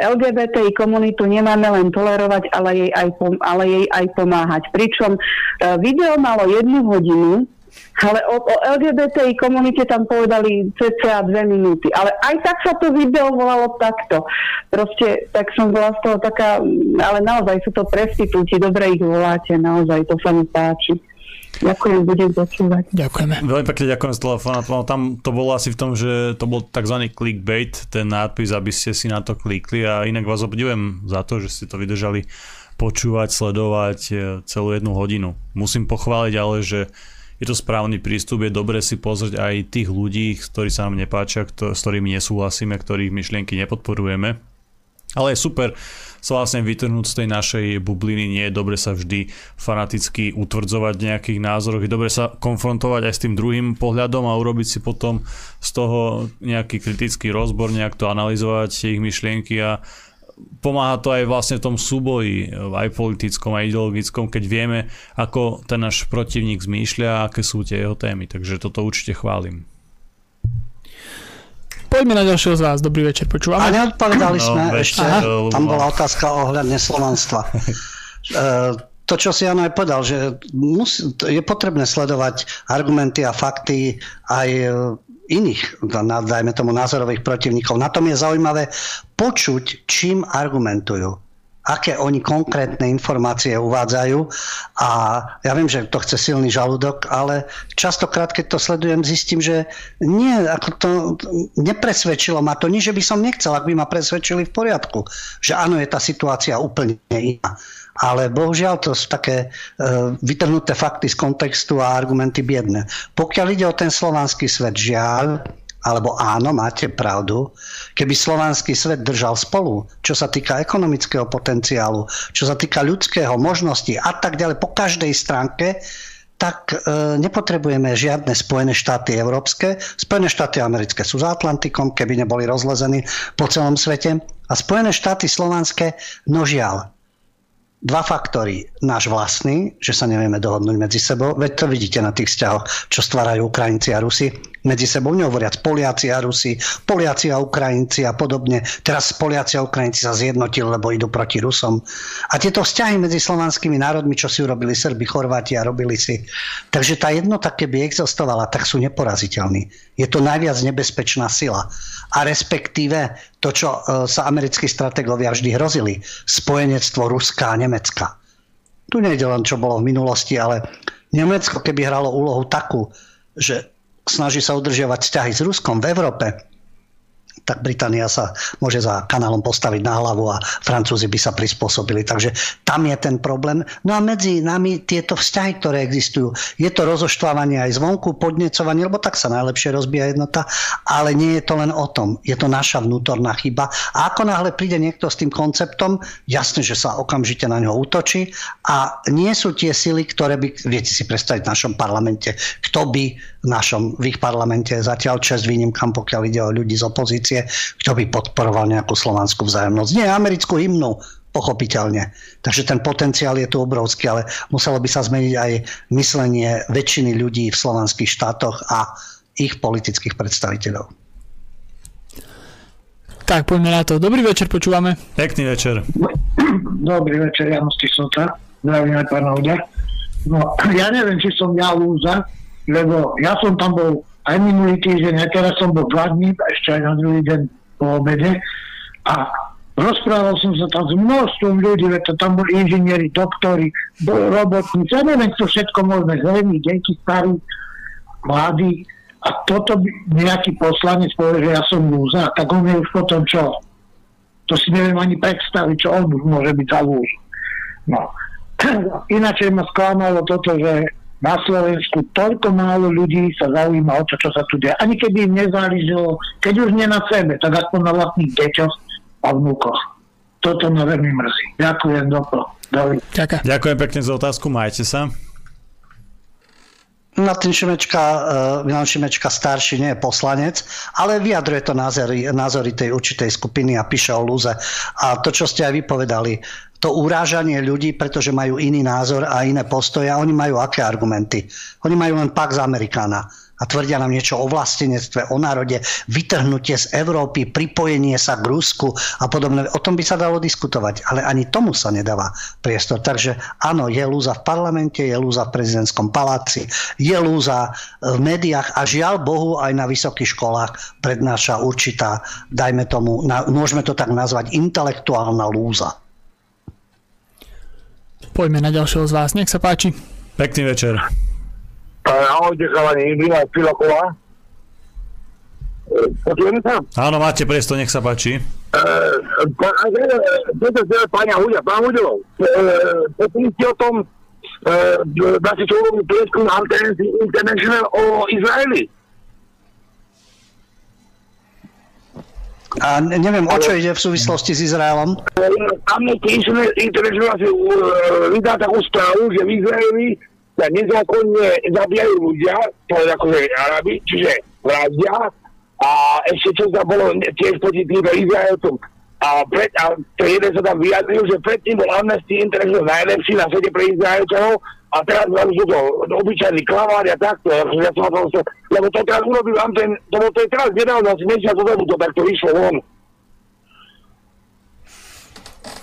LGBTI komunitu nemáme len tolerovať, ale jej aj, ale jej aj pomáhať. Pričom video malo jednu hodinu, ale o, o LGBTI komunite tam povedali cca dve minúty. Ale aj tak sa to video volalo takto. Proste, tak som bola z toho taká, ale naozaj sú to prestitúti, dobre ich voláte, naozaj, to sa mi páči. Ďakujem, budem počúvať. Ďakujeme. Veľmi pekne ďakujem z telefóna. Tam to bolo asi v tom, že to bol tzv. clickbait, ten nápis, aby ste si na to klikli a inak vás obdivujem za to, že ste to vydržali počúvať, sledovať e, celú jednu hodinu. Musím pochváliť ale, že je to správny prístup, je dobre si pozrieť aj tých ľudí, ktorí sa nám nepáčia, s ktorými nesúhlasíme, ktorých myšlienky nepodporujeme. Ale je super sa vlastne vytrhnúť z tej našej bubliny, nie je dobre sa vždy fanaticky utvrdzovať v nejakých názoroch, je dobre sa konfrontovať aj s tým druhým pohľadom a urobiť si potom z toho nejaký kritický rozbor, nejak to analyzovať, ich myšlienky a pomáha to aj vlastne v tom súboji, aj politickom, aj ideologickom, keď vieme, ako ten náš protivník zmýšľa a aké sú tie jeho témy. Takže toto určite chválim. Poďme na ďalšieho z vás. Dobrý večer, počúvame. A neodpovedali sme no, ešte. Aha. Tam bola otázka ohľadne slovanstva. E, to, čo si Jano aj povedal, že musí, je potrebné sledovať argumenty a fakty aj iných, dajme tomu názorových protivníkov. Na tom je zaujímavé počuť, čím argumentujú aké oni konkrétne informácie uvádzajú. A ja viem, že to chce silný žalúdok, ale častokrát, keď to sledujem, zistím, že nie, ako to nepresvedčilo ma to. Nie, že by som nechcel, ak by ma presvedčili v poriadku, že áno, je tá situácia úplne iná ale bohužiaľ to sú také e, vytrhnuté fakty z kontextu a argumenty biedne. Pokiaľ ide o ten slovanský svet, žiaľ, alebo áno, máte pravdu, keby slovanský svet držal spolu, čo sa týka ekonomického potenciálu, čo sa týka ľudského, možnosti a tak ďalej, po každej stránke, tak e, nepotrebujeme žiadne Spojené štáty európske. Spojené štáty americké sú za Atlantikom, keby neboli rozlezení po celom svete. A Spojené štáty slovanské, no žiaľ, dva faktory. Náš vlastný, že sa nevieme dohodnúť medzi sebou, veď to vidíte na tých vzťahoch, čo stvárajú Ukrajinci a Rusi medzi sebou, nehovoriac Poliaci a Rusi, Poliaci a Ukrajinci a podobne. Teraz Poliaci a Ukrajinci sa zjednotili, lebo idú proti Rusom. A tieto vzťahy medzi slovanskými národmi, čo si urobili Srbi, Chorváti a robili si. Takže tá jednota, keby existovala, tak sú neporaziteľní. Je to najviac nebezpečná sila. A respektíve to, čo e, sa americkí strategovia vždy hrozili, spojenectvo Ruska a Nemecka. Tu nejde len, čo bolo v minulosti, ale Nemecko, keby hralo úlohu takú, že snaží sa udržiavať vzťahy s Ruskom v Európe, tak Británia sa môže za kanálom postaviť na hlavu a Francúzi by sa prispôsobili. Takže tam je ten problém. No a medzi nami tieto vzťahy, ktoré existujú, je to rozoštvávanie aj zvonku, podnecovanie, lebo tak sa najlepšie rozbíja jednota, ale nie je to len o tom. Je to naša vnútorná chyba. A ako náhle príde niekto s tým konceptom, jasne, že sa okamžite na ňo útočí a nie sú tie sily, ktoré by, viete si predstaviť v našom parlamente, kto by v našom, v ich parlamente zatiaľ čest výnimkám, pokiaľ ide o ľudí z opozície, kto by podporoval nejakú slovanskú vzájomnosť. Nie americkú hymnu, pochopiteľne. Takže ten potenciál je tu obrovský, ale muselo by sa zmeniť aj myslenie väčšiny ľudí v slovanských štátoch a ich politických predstaviteľov. Tak, poďme na to. Dobrý večer, počúvame. Pekný večer. Dobrý večer, Jano Stisota. Zdravím aj pána. No, ja neviem, či som ja lúza, lebo ja som tam bol aj minulý týždeň, aj teraz som bol dva dní, ešte aj na druhý deň po obede a rozprával som sa tam s množstvom ľudí, veď to tam boli inžinieri, doktori, robotníci, ja neviem, čo všetko môžeme, zrejme, deti, starí, mladí, a toto by nejaký poslanec povie, že ja som lúza, tak on je už potom čo? To si neviem ani predstaviť, čo on môže byť za lúz. No. Ináč ma sklamalo toto, že na Slovensku toľko málo ľudí sa zaujíma o to, čo sa tu deje. Ani keby im nezáležilo, keď už nie na sebe, tak aspoň na vlastných deťoch a vnúkoch. Toto ma veľmi mrzí. Ďakujem, dopo. Ďakujem. Ďakujem pekne za otázku, majte sa. Martin Šimečka, uh, Milan Šimečka starší nie je poslanec, ale vyjadruje to názory, názory tej určitej skupiny a píše o lúze. A to, čo ste aj vypovedali, to urážanie ľudí, pretože majú iný názor a iné postoje, a oni majú aké argumenty? Oni majú len Pax Amerikána a tvrdia nám niečo o vlastenectve, o národe, vytrhnutie z Európy, pripojenie sa k Rusku a podobne. O tom by sa dalo diskutovať, ale ani tomu sa nedáva priestor. Takže áno, je lúza v parlamente, je lúza v prezidentskom paláci, je lúza v médiách a žiaľ Bohu aj na vysokých školách prednáša určitá, dajme tomu, môžeme to tak nazvať, intelektuálna lúza. Poďme na ďalšieho z vás, nech sa páči. Pekný večer. Ahojte chalani, Ibrina Filaková. Počujeme sa? Áno, máte priesto, nech sa páči. Toto je páňa Hudia, pán Hudelov. Počuli ste o tom, dáte čo urobí prieskum International o Izraeli. A neviem, o čo ide v súvislosti s Izraelom? Amnesty International si vydá takú správu, že v Izraeli sa nezákonne zabíjajú ľudia, to je akože Arabi, čiže vraždia a ešte čo sa bolo tiež proti tým Izraelcom. A, pred, a to jeden sa tam vyjadril, že predtým bol Amnesty International najlepší na svete pre Izraelčanov a teraz vám sú to obyčajní klamári a takto. Ja som to, lebo to teraz urobil vám ten, to, to je teraz nedávno asi mesiac dobu, to takto vyšlo von.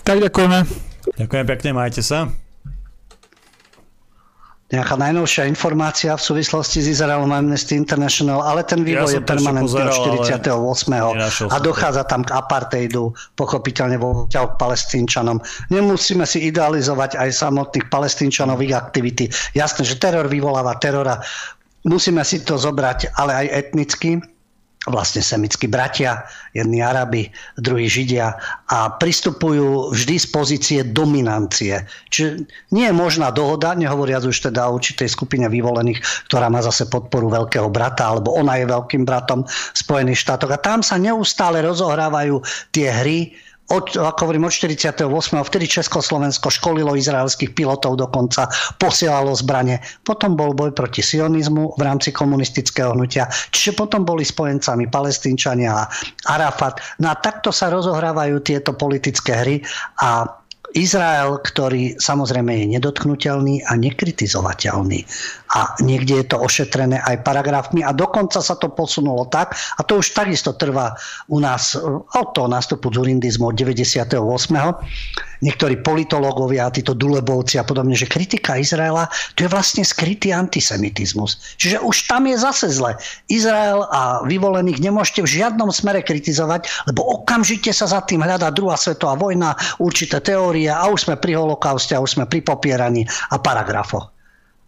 Tak ďakujeme. Ďakujem pekne, majte sa nejaká najnovšia informácia v súvislosti s Izraelom Amnesty International, ale ten vývoj ja je permanentný od 48. a dochádza tam k apartheidu, pochopiteľne vo vzťahu k palestínčanom. Nemusíme si idealizovať aj samotných palestínčanov ich aktivity. Jasné, že teror vyvoláva terora, musíme si to zobrať, ale aj etnicky vlastne semickí bratia, jedni Arabi, druhí Židia a pristupujú vždy z pozície dominancie. Čiže nie je možná dohoda, nehovoriac už teda o určitej skupine vyvolených, ktorá má zase podporu veľkého brata, alebo ona je veľkým bratom Spojených štátov. A tam sa neustále rozohrávajú tie hry, od, ako hovorím, od 48. vtedy Československo školilo izraelských pilotov dokonca, posielalo zbranie. Potom bol boj proti sionizmu v rámci komunistického hnutia, čiže potom boli spojencami palestínčania a Arafat. No a takto sa rozohrávajú tieto politické hry a Izrael, ktorý samozrejme je nedotknutelný a nekritizovateľný. A niekde je to ošetrené aj paragrafmi a dokonca sa to posunulo tak, a to už takisto trvá u nás od toho nástupu zurindizmu od 98 niektorí politológovia, títo dulebovci a podobne, že kritika Izraela to je vlastne skrytý antisemitizmus. Čiže už tam je zase zle. Izrael a vyvolených nemôžete v žiadnom smere kritizovať, lebo okamžite sa za tým hľadá druhá svetová vojna, určité teórie a už sme pri holokauste a už sme pri popieraní a paragrafoch.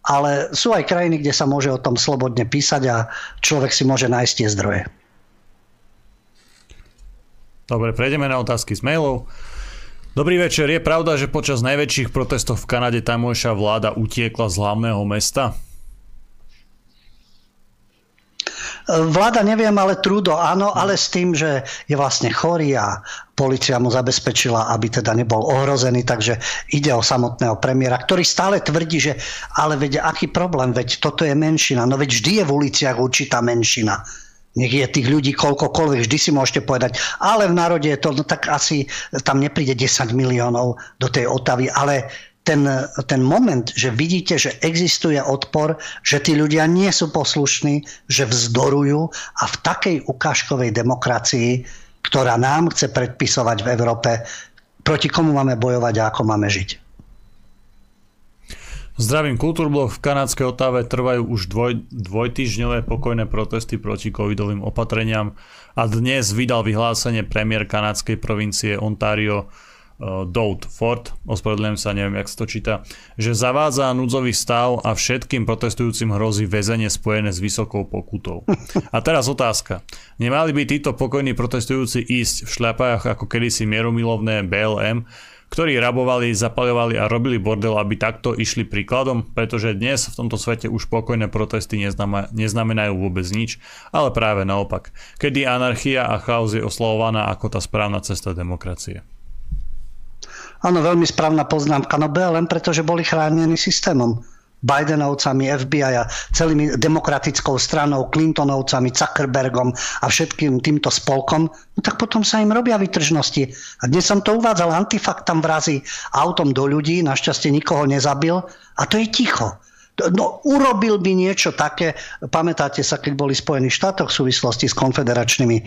Ale sú aj krajiny, kde sa môže o tom slobodne písať a človek si môže nájsť tie zdroje. Dobre, prejdeme na otázky z mailov. Dobrý večer. Je pravda, že počas najväčších protestov v Kanade tamojšia vláda utiekla z hlavného mesta? Vláda neviem, ale Trudo áno, ale s tým, že je vlastne chorý a policia mu zabezpečila, aby teda nebol ohrozený, takže ide o samotného premiéra, ktorý stále tvrdí, že ale veď aký problém, veď toto je menšina, no veď vždy je v uliciach určitá menšina. Nech je tých ľudí koľkokoľvek, vždy si môžete povedať, ale v národe je to, no tak asi tam nepríde 10 miliónov do tej Otavy, ale ten, ten moment, že vidíte, že existuje odpor, že tí ľudia nie sú poslušní, že vzdorujú a v takej ukážkovej demokracii, ktorá nám chce predpisovať v Európe, proti komu máme bojovať a ako máme žiť. Zdravím, Kultúrblok v kanadskej Otave trvajú už dvoj, dvojtyžňové pokojné protesty proti covidovým opatreniam a dnes vydal vyhlásenie premiér kanadskej provincie Ontario Dout Ford, ospravedlňujem sa, neviem, jak sa to číta, že zavádza núdzový stav a všetkým protestujúcim hrozí väzenie spojené s vysokou pokutou. A teraz otázka. Nemali by títo pokojní protestujúci ísť v šľapách ako kedysi mieromilovné BLM, ktorí rabovali, zapaľovali a robili bordel, aby takto išli príkladom, pretože dnes v tomto svete už pokojné protesty neznamenajú vôbec nič, ale práve naopak, kedy anarchia a chaos je oslavovaná ako tá správna cesta demokracie. Áno, veľmi správna poznámka. No len preto, boli chránení systémom. Bidenovcami, FBI a celými demokratickou stranou, Clintonovcami, Zuckerbergom a všetkým týmto spolkom, no tak potom sa im robia vytržnosti. A dnes som to uvádzal, Antifakt tam vrazí autom do ľudí, našťastie nikoho nezabil a to je ticho. No, urobil by niečo také, pamätáte sa, keď boli v Spojených štátoch v súvislosti s konfederačnými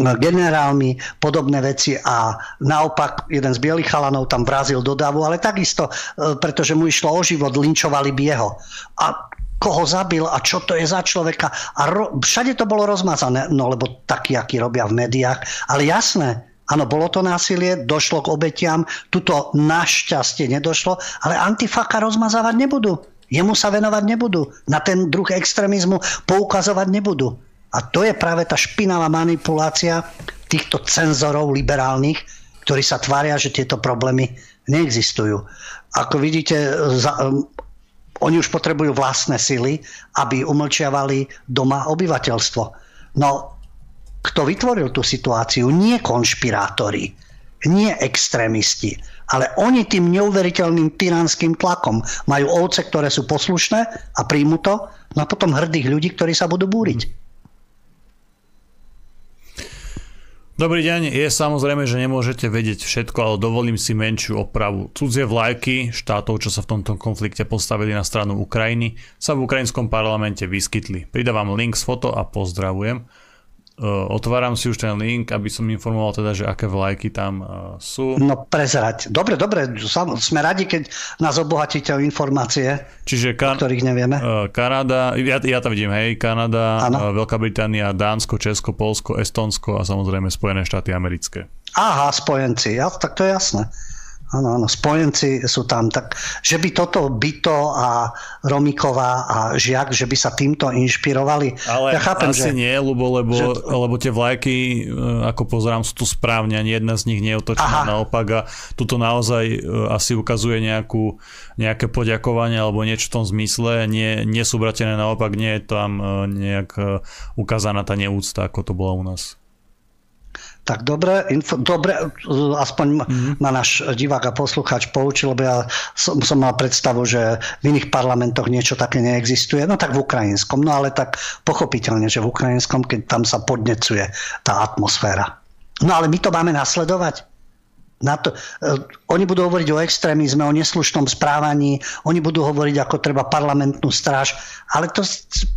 no, generálmi, podobné veci a naopak jeden z bielých chalanov tam vrazil do davu, ale takisto, e, pretože mu išlo o život, linčovali by jeho. A koho zabil a čo to je za človeka. A ro- všade to bolo rozmazané, no lebo takí, akí robia v médiách. Ale jasné, Áno, bolo to násilie, došlo k obetiam, tuto našťastie nedošlo, ale antifaka rozmazávať nebudú. Jemu sa venovať nebudú. Na ten druh extrémizmu poukazovať nebudú. A to je práve tá špinavá manipulácia týchto cenzorov liberálnych, ktorí sa tvária, že tieto problémy neexistujú. Ako vidíte, za, um, oni už potrebujú vlastné sily, aby umlčiavali doma obyvateľstvo. No, kto vytvoril tú situáciu? Nie konšpirátori, nie extrémisti, ale oni tým neuveriteľným tyranským tlakom majú ovce, ktoré sú poslušné a príjmu to, no a potom hrdých ľudí, ktorí sa budú búriť. Dobrý deň, je samozrejme, že nemôžete vedieť všetko, ale dovolím si menšiu opravu. Cudzie vlajky štátov, čo sa v tomto konflikte postavili na stranu Ukrajiny, sa v ukrajinskom parlamente vyskytli. Pridávam link z foto a pozdravujem. Eh, otváram si už ten link, aby som informoval teda, že aké vlajky tam uh, sú. No prezrať. Dobre, dobre, sme radi, keď nás obohatíte o informácie, Čiže kan- o ktorých nevieme. Uh, Kanada, ja, ja tam vidím, hej, Kanada, uh, Veľká Británia, Dánsko, Česko, Polsko, Estonsko a samozrejme Spojené štáty americké. Aha, spojenci, ja, tak to je jasné. Áno, áno, spojenci sú tam. Tak, že by toto Byto a Romiková a Žiak, že by sa týmto inšpirovali. Ale ja chápem, asi že, nie, lebo, lebo, že... lebo tie vlajky, e, ako pozerám, sú tu správne, ani jedna z nich nie je otočená Aha. naopak a tuto naozaj e, asi ukazuje nejakú, nejaké poďakovanie alebo niečo v tom zmysle. Nie, nie sú bratené naopak, nie je tam e, nejak ukázaná tá neúcta, ako to bolo u nás. Tak dobre, info, dobre aspoň mm-hmm. ma náš divák a poslucháč poučil, lebo ja som, som mal predstavu, že v iných parlamentoch niečo také neexistuje. No tak v ukrajinskom, no ale tak pochopiteľne, že v ukrajinskom, keď tam sa podnecuje tá atmosféra. No ale my to máme nasledovať. Na to, uh, oni budú hovoriť o extrémizme, o neslušnom správaní, oni budú hovoriť, ako treba parlamentnú stráž, ale to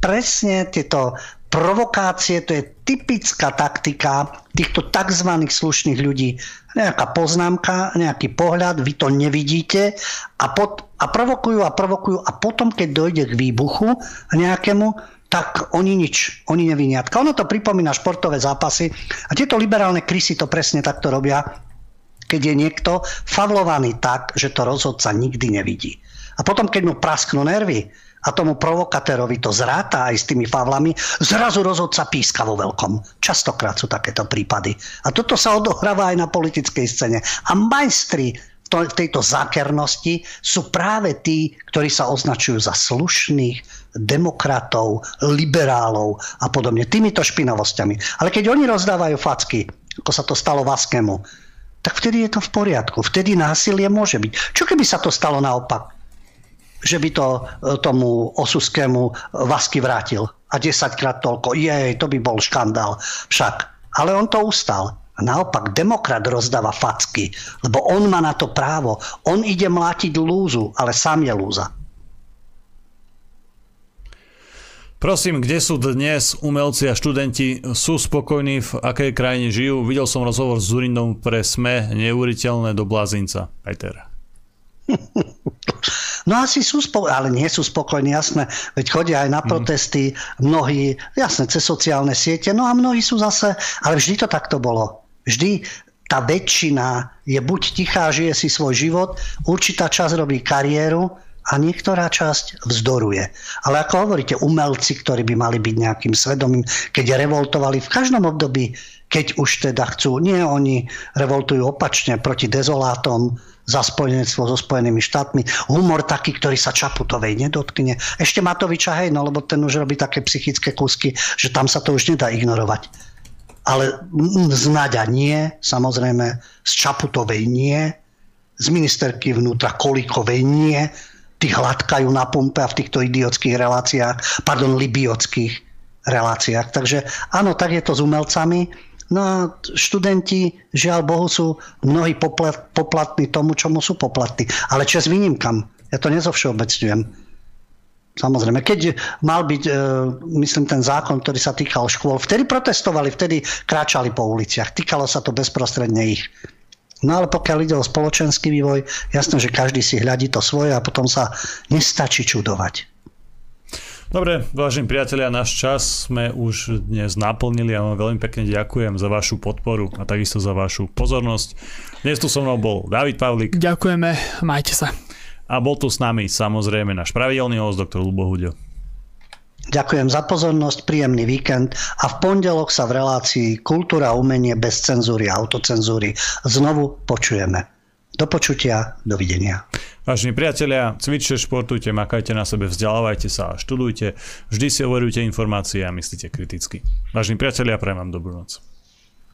presne tieto provokácie, to je typická taktika týchto tzv. slušných ľudí. Nejaká poznámka, nejaký pohľad, vy to nevidíte a, pot, a provokujú a provokujú a potom, keď dojde k výbuchu nejakému, tak oni nič, oni neviniatka. Ono to pripomína športové zápasy a tieto liberálne krysy to presne takto robia, keď je niekto favlovaný tak, že to rozhodca nikdy nevidí. A potom, keď mu prasknú nervy, a tomu provokatérovi to zráta aj s tými favlami, zrazu rozhodca píska vo veľkom. Častokrát sú takéto prípady. A toto sa odohráva aj na politickej scéne. A majstri v tejto zákernosti sú práve tí, ktorí sa označujú za slušných, demokratov, liberálov a podobne. Týmito špinavosťami. Ale keď oni rozdávajú facky, ako sa to stalo Vaskému, tak vtedy je to v poriadku. Vtedy násilie môže byť. Čo keby sa to stalo naopak? Že by to e, tomu osuskému Vasky vrátil. A 10 krát toľko. Jej, to by bol škandál. Však. Ale on to ustal. A naopak, demokrat rozdáva facky, lebo on má na to právo. On ide mlátiť lúzu, ale sám je lúza. Prosím, kde sú dnes umelci a študenti? Sú spokojní, v akej krajine žijú? Videl som rozhovor s Zurindom pre SME, neuriteľné do blázinca. Peter. No asi sú spokojní, ale nie sú spokojní, jasné. Veď chodia aj na mhm. protesty, mnohí, jasné, cez sociálne siete, no a mnohí sú zase, ale vždy to takto bolo. Vždy tá väčšina je buď tichá, žije si svoj život, určitá časť robí kariéru, a niektorá časť vzdoruje. Ale ako hovoríte, umelci, ktorí by mali byť nejakým svedomím, keď revoltovali v každom období, keď už teda chcú, nie oni revoltujú opačne proti dezolátom, za spojenectvo so Spojenými štátmi. Humor taký, ktorý sa Čaputovej nedotkne. Ešte Matoviča, hej, no lebo ten už robí také psychické kusky, že tam sa to už nedá ignorovať. Ale z Naďa nie, samozrejme, z Čaputovej nie, z ministerky vnútra Kolíkovej nie, tí hladkajú na pumpe a v týchto idiotských reláciách, pardon, libiotských reláciách. Takže áno, tak je to s umelcami. No a študenti, žiaľ Bohu, sú mnohí poplatní tomu, čomu sú poplatní. Ale čas výnimkam. Ja to nezovšeobecňujem. Samozrejme, keď mal byť, e, myslím, ten zákon, ktorý sa týkal škôl, vtedy protestovali, vtedy kráčali po uliciach. Týkalo sa to bezprostredne ich. No ale pokiaľ ide o spoločenský vývoj, jasné, že každý si hľadí to svoje a potom sa nestačí čudovať. Dobre, vážení priatelia, náš čas sme už dnes naplnili a vám veľmi pekne ďakujem za vašu podporu a takisto za vašu pozornosť. Dnes tu so mnou bol David Pavlik. Ďakujeme, majte sa. A bol tu s nami samozrejme náš pravidelný host, doktor Lubo Hudio. Ďakujem za pozornosť, príjemný víkend a v pondelok sa v relácii Kultúra a umenie bez cenzúry a autocenzúry znovu počujeme. Do počutia, dovidenia. Vážení priatelia, cvičte, športujte, makajte na sebe, vzdelávajte sa a študujte. Vždy si overujte informácie a myslíte kriticky. Vážení priatelia, prajem vám dobrú noc.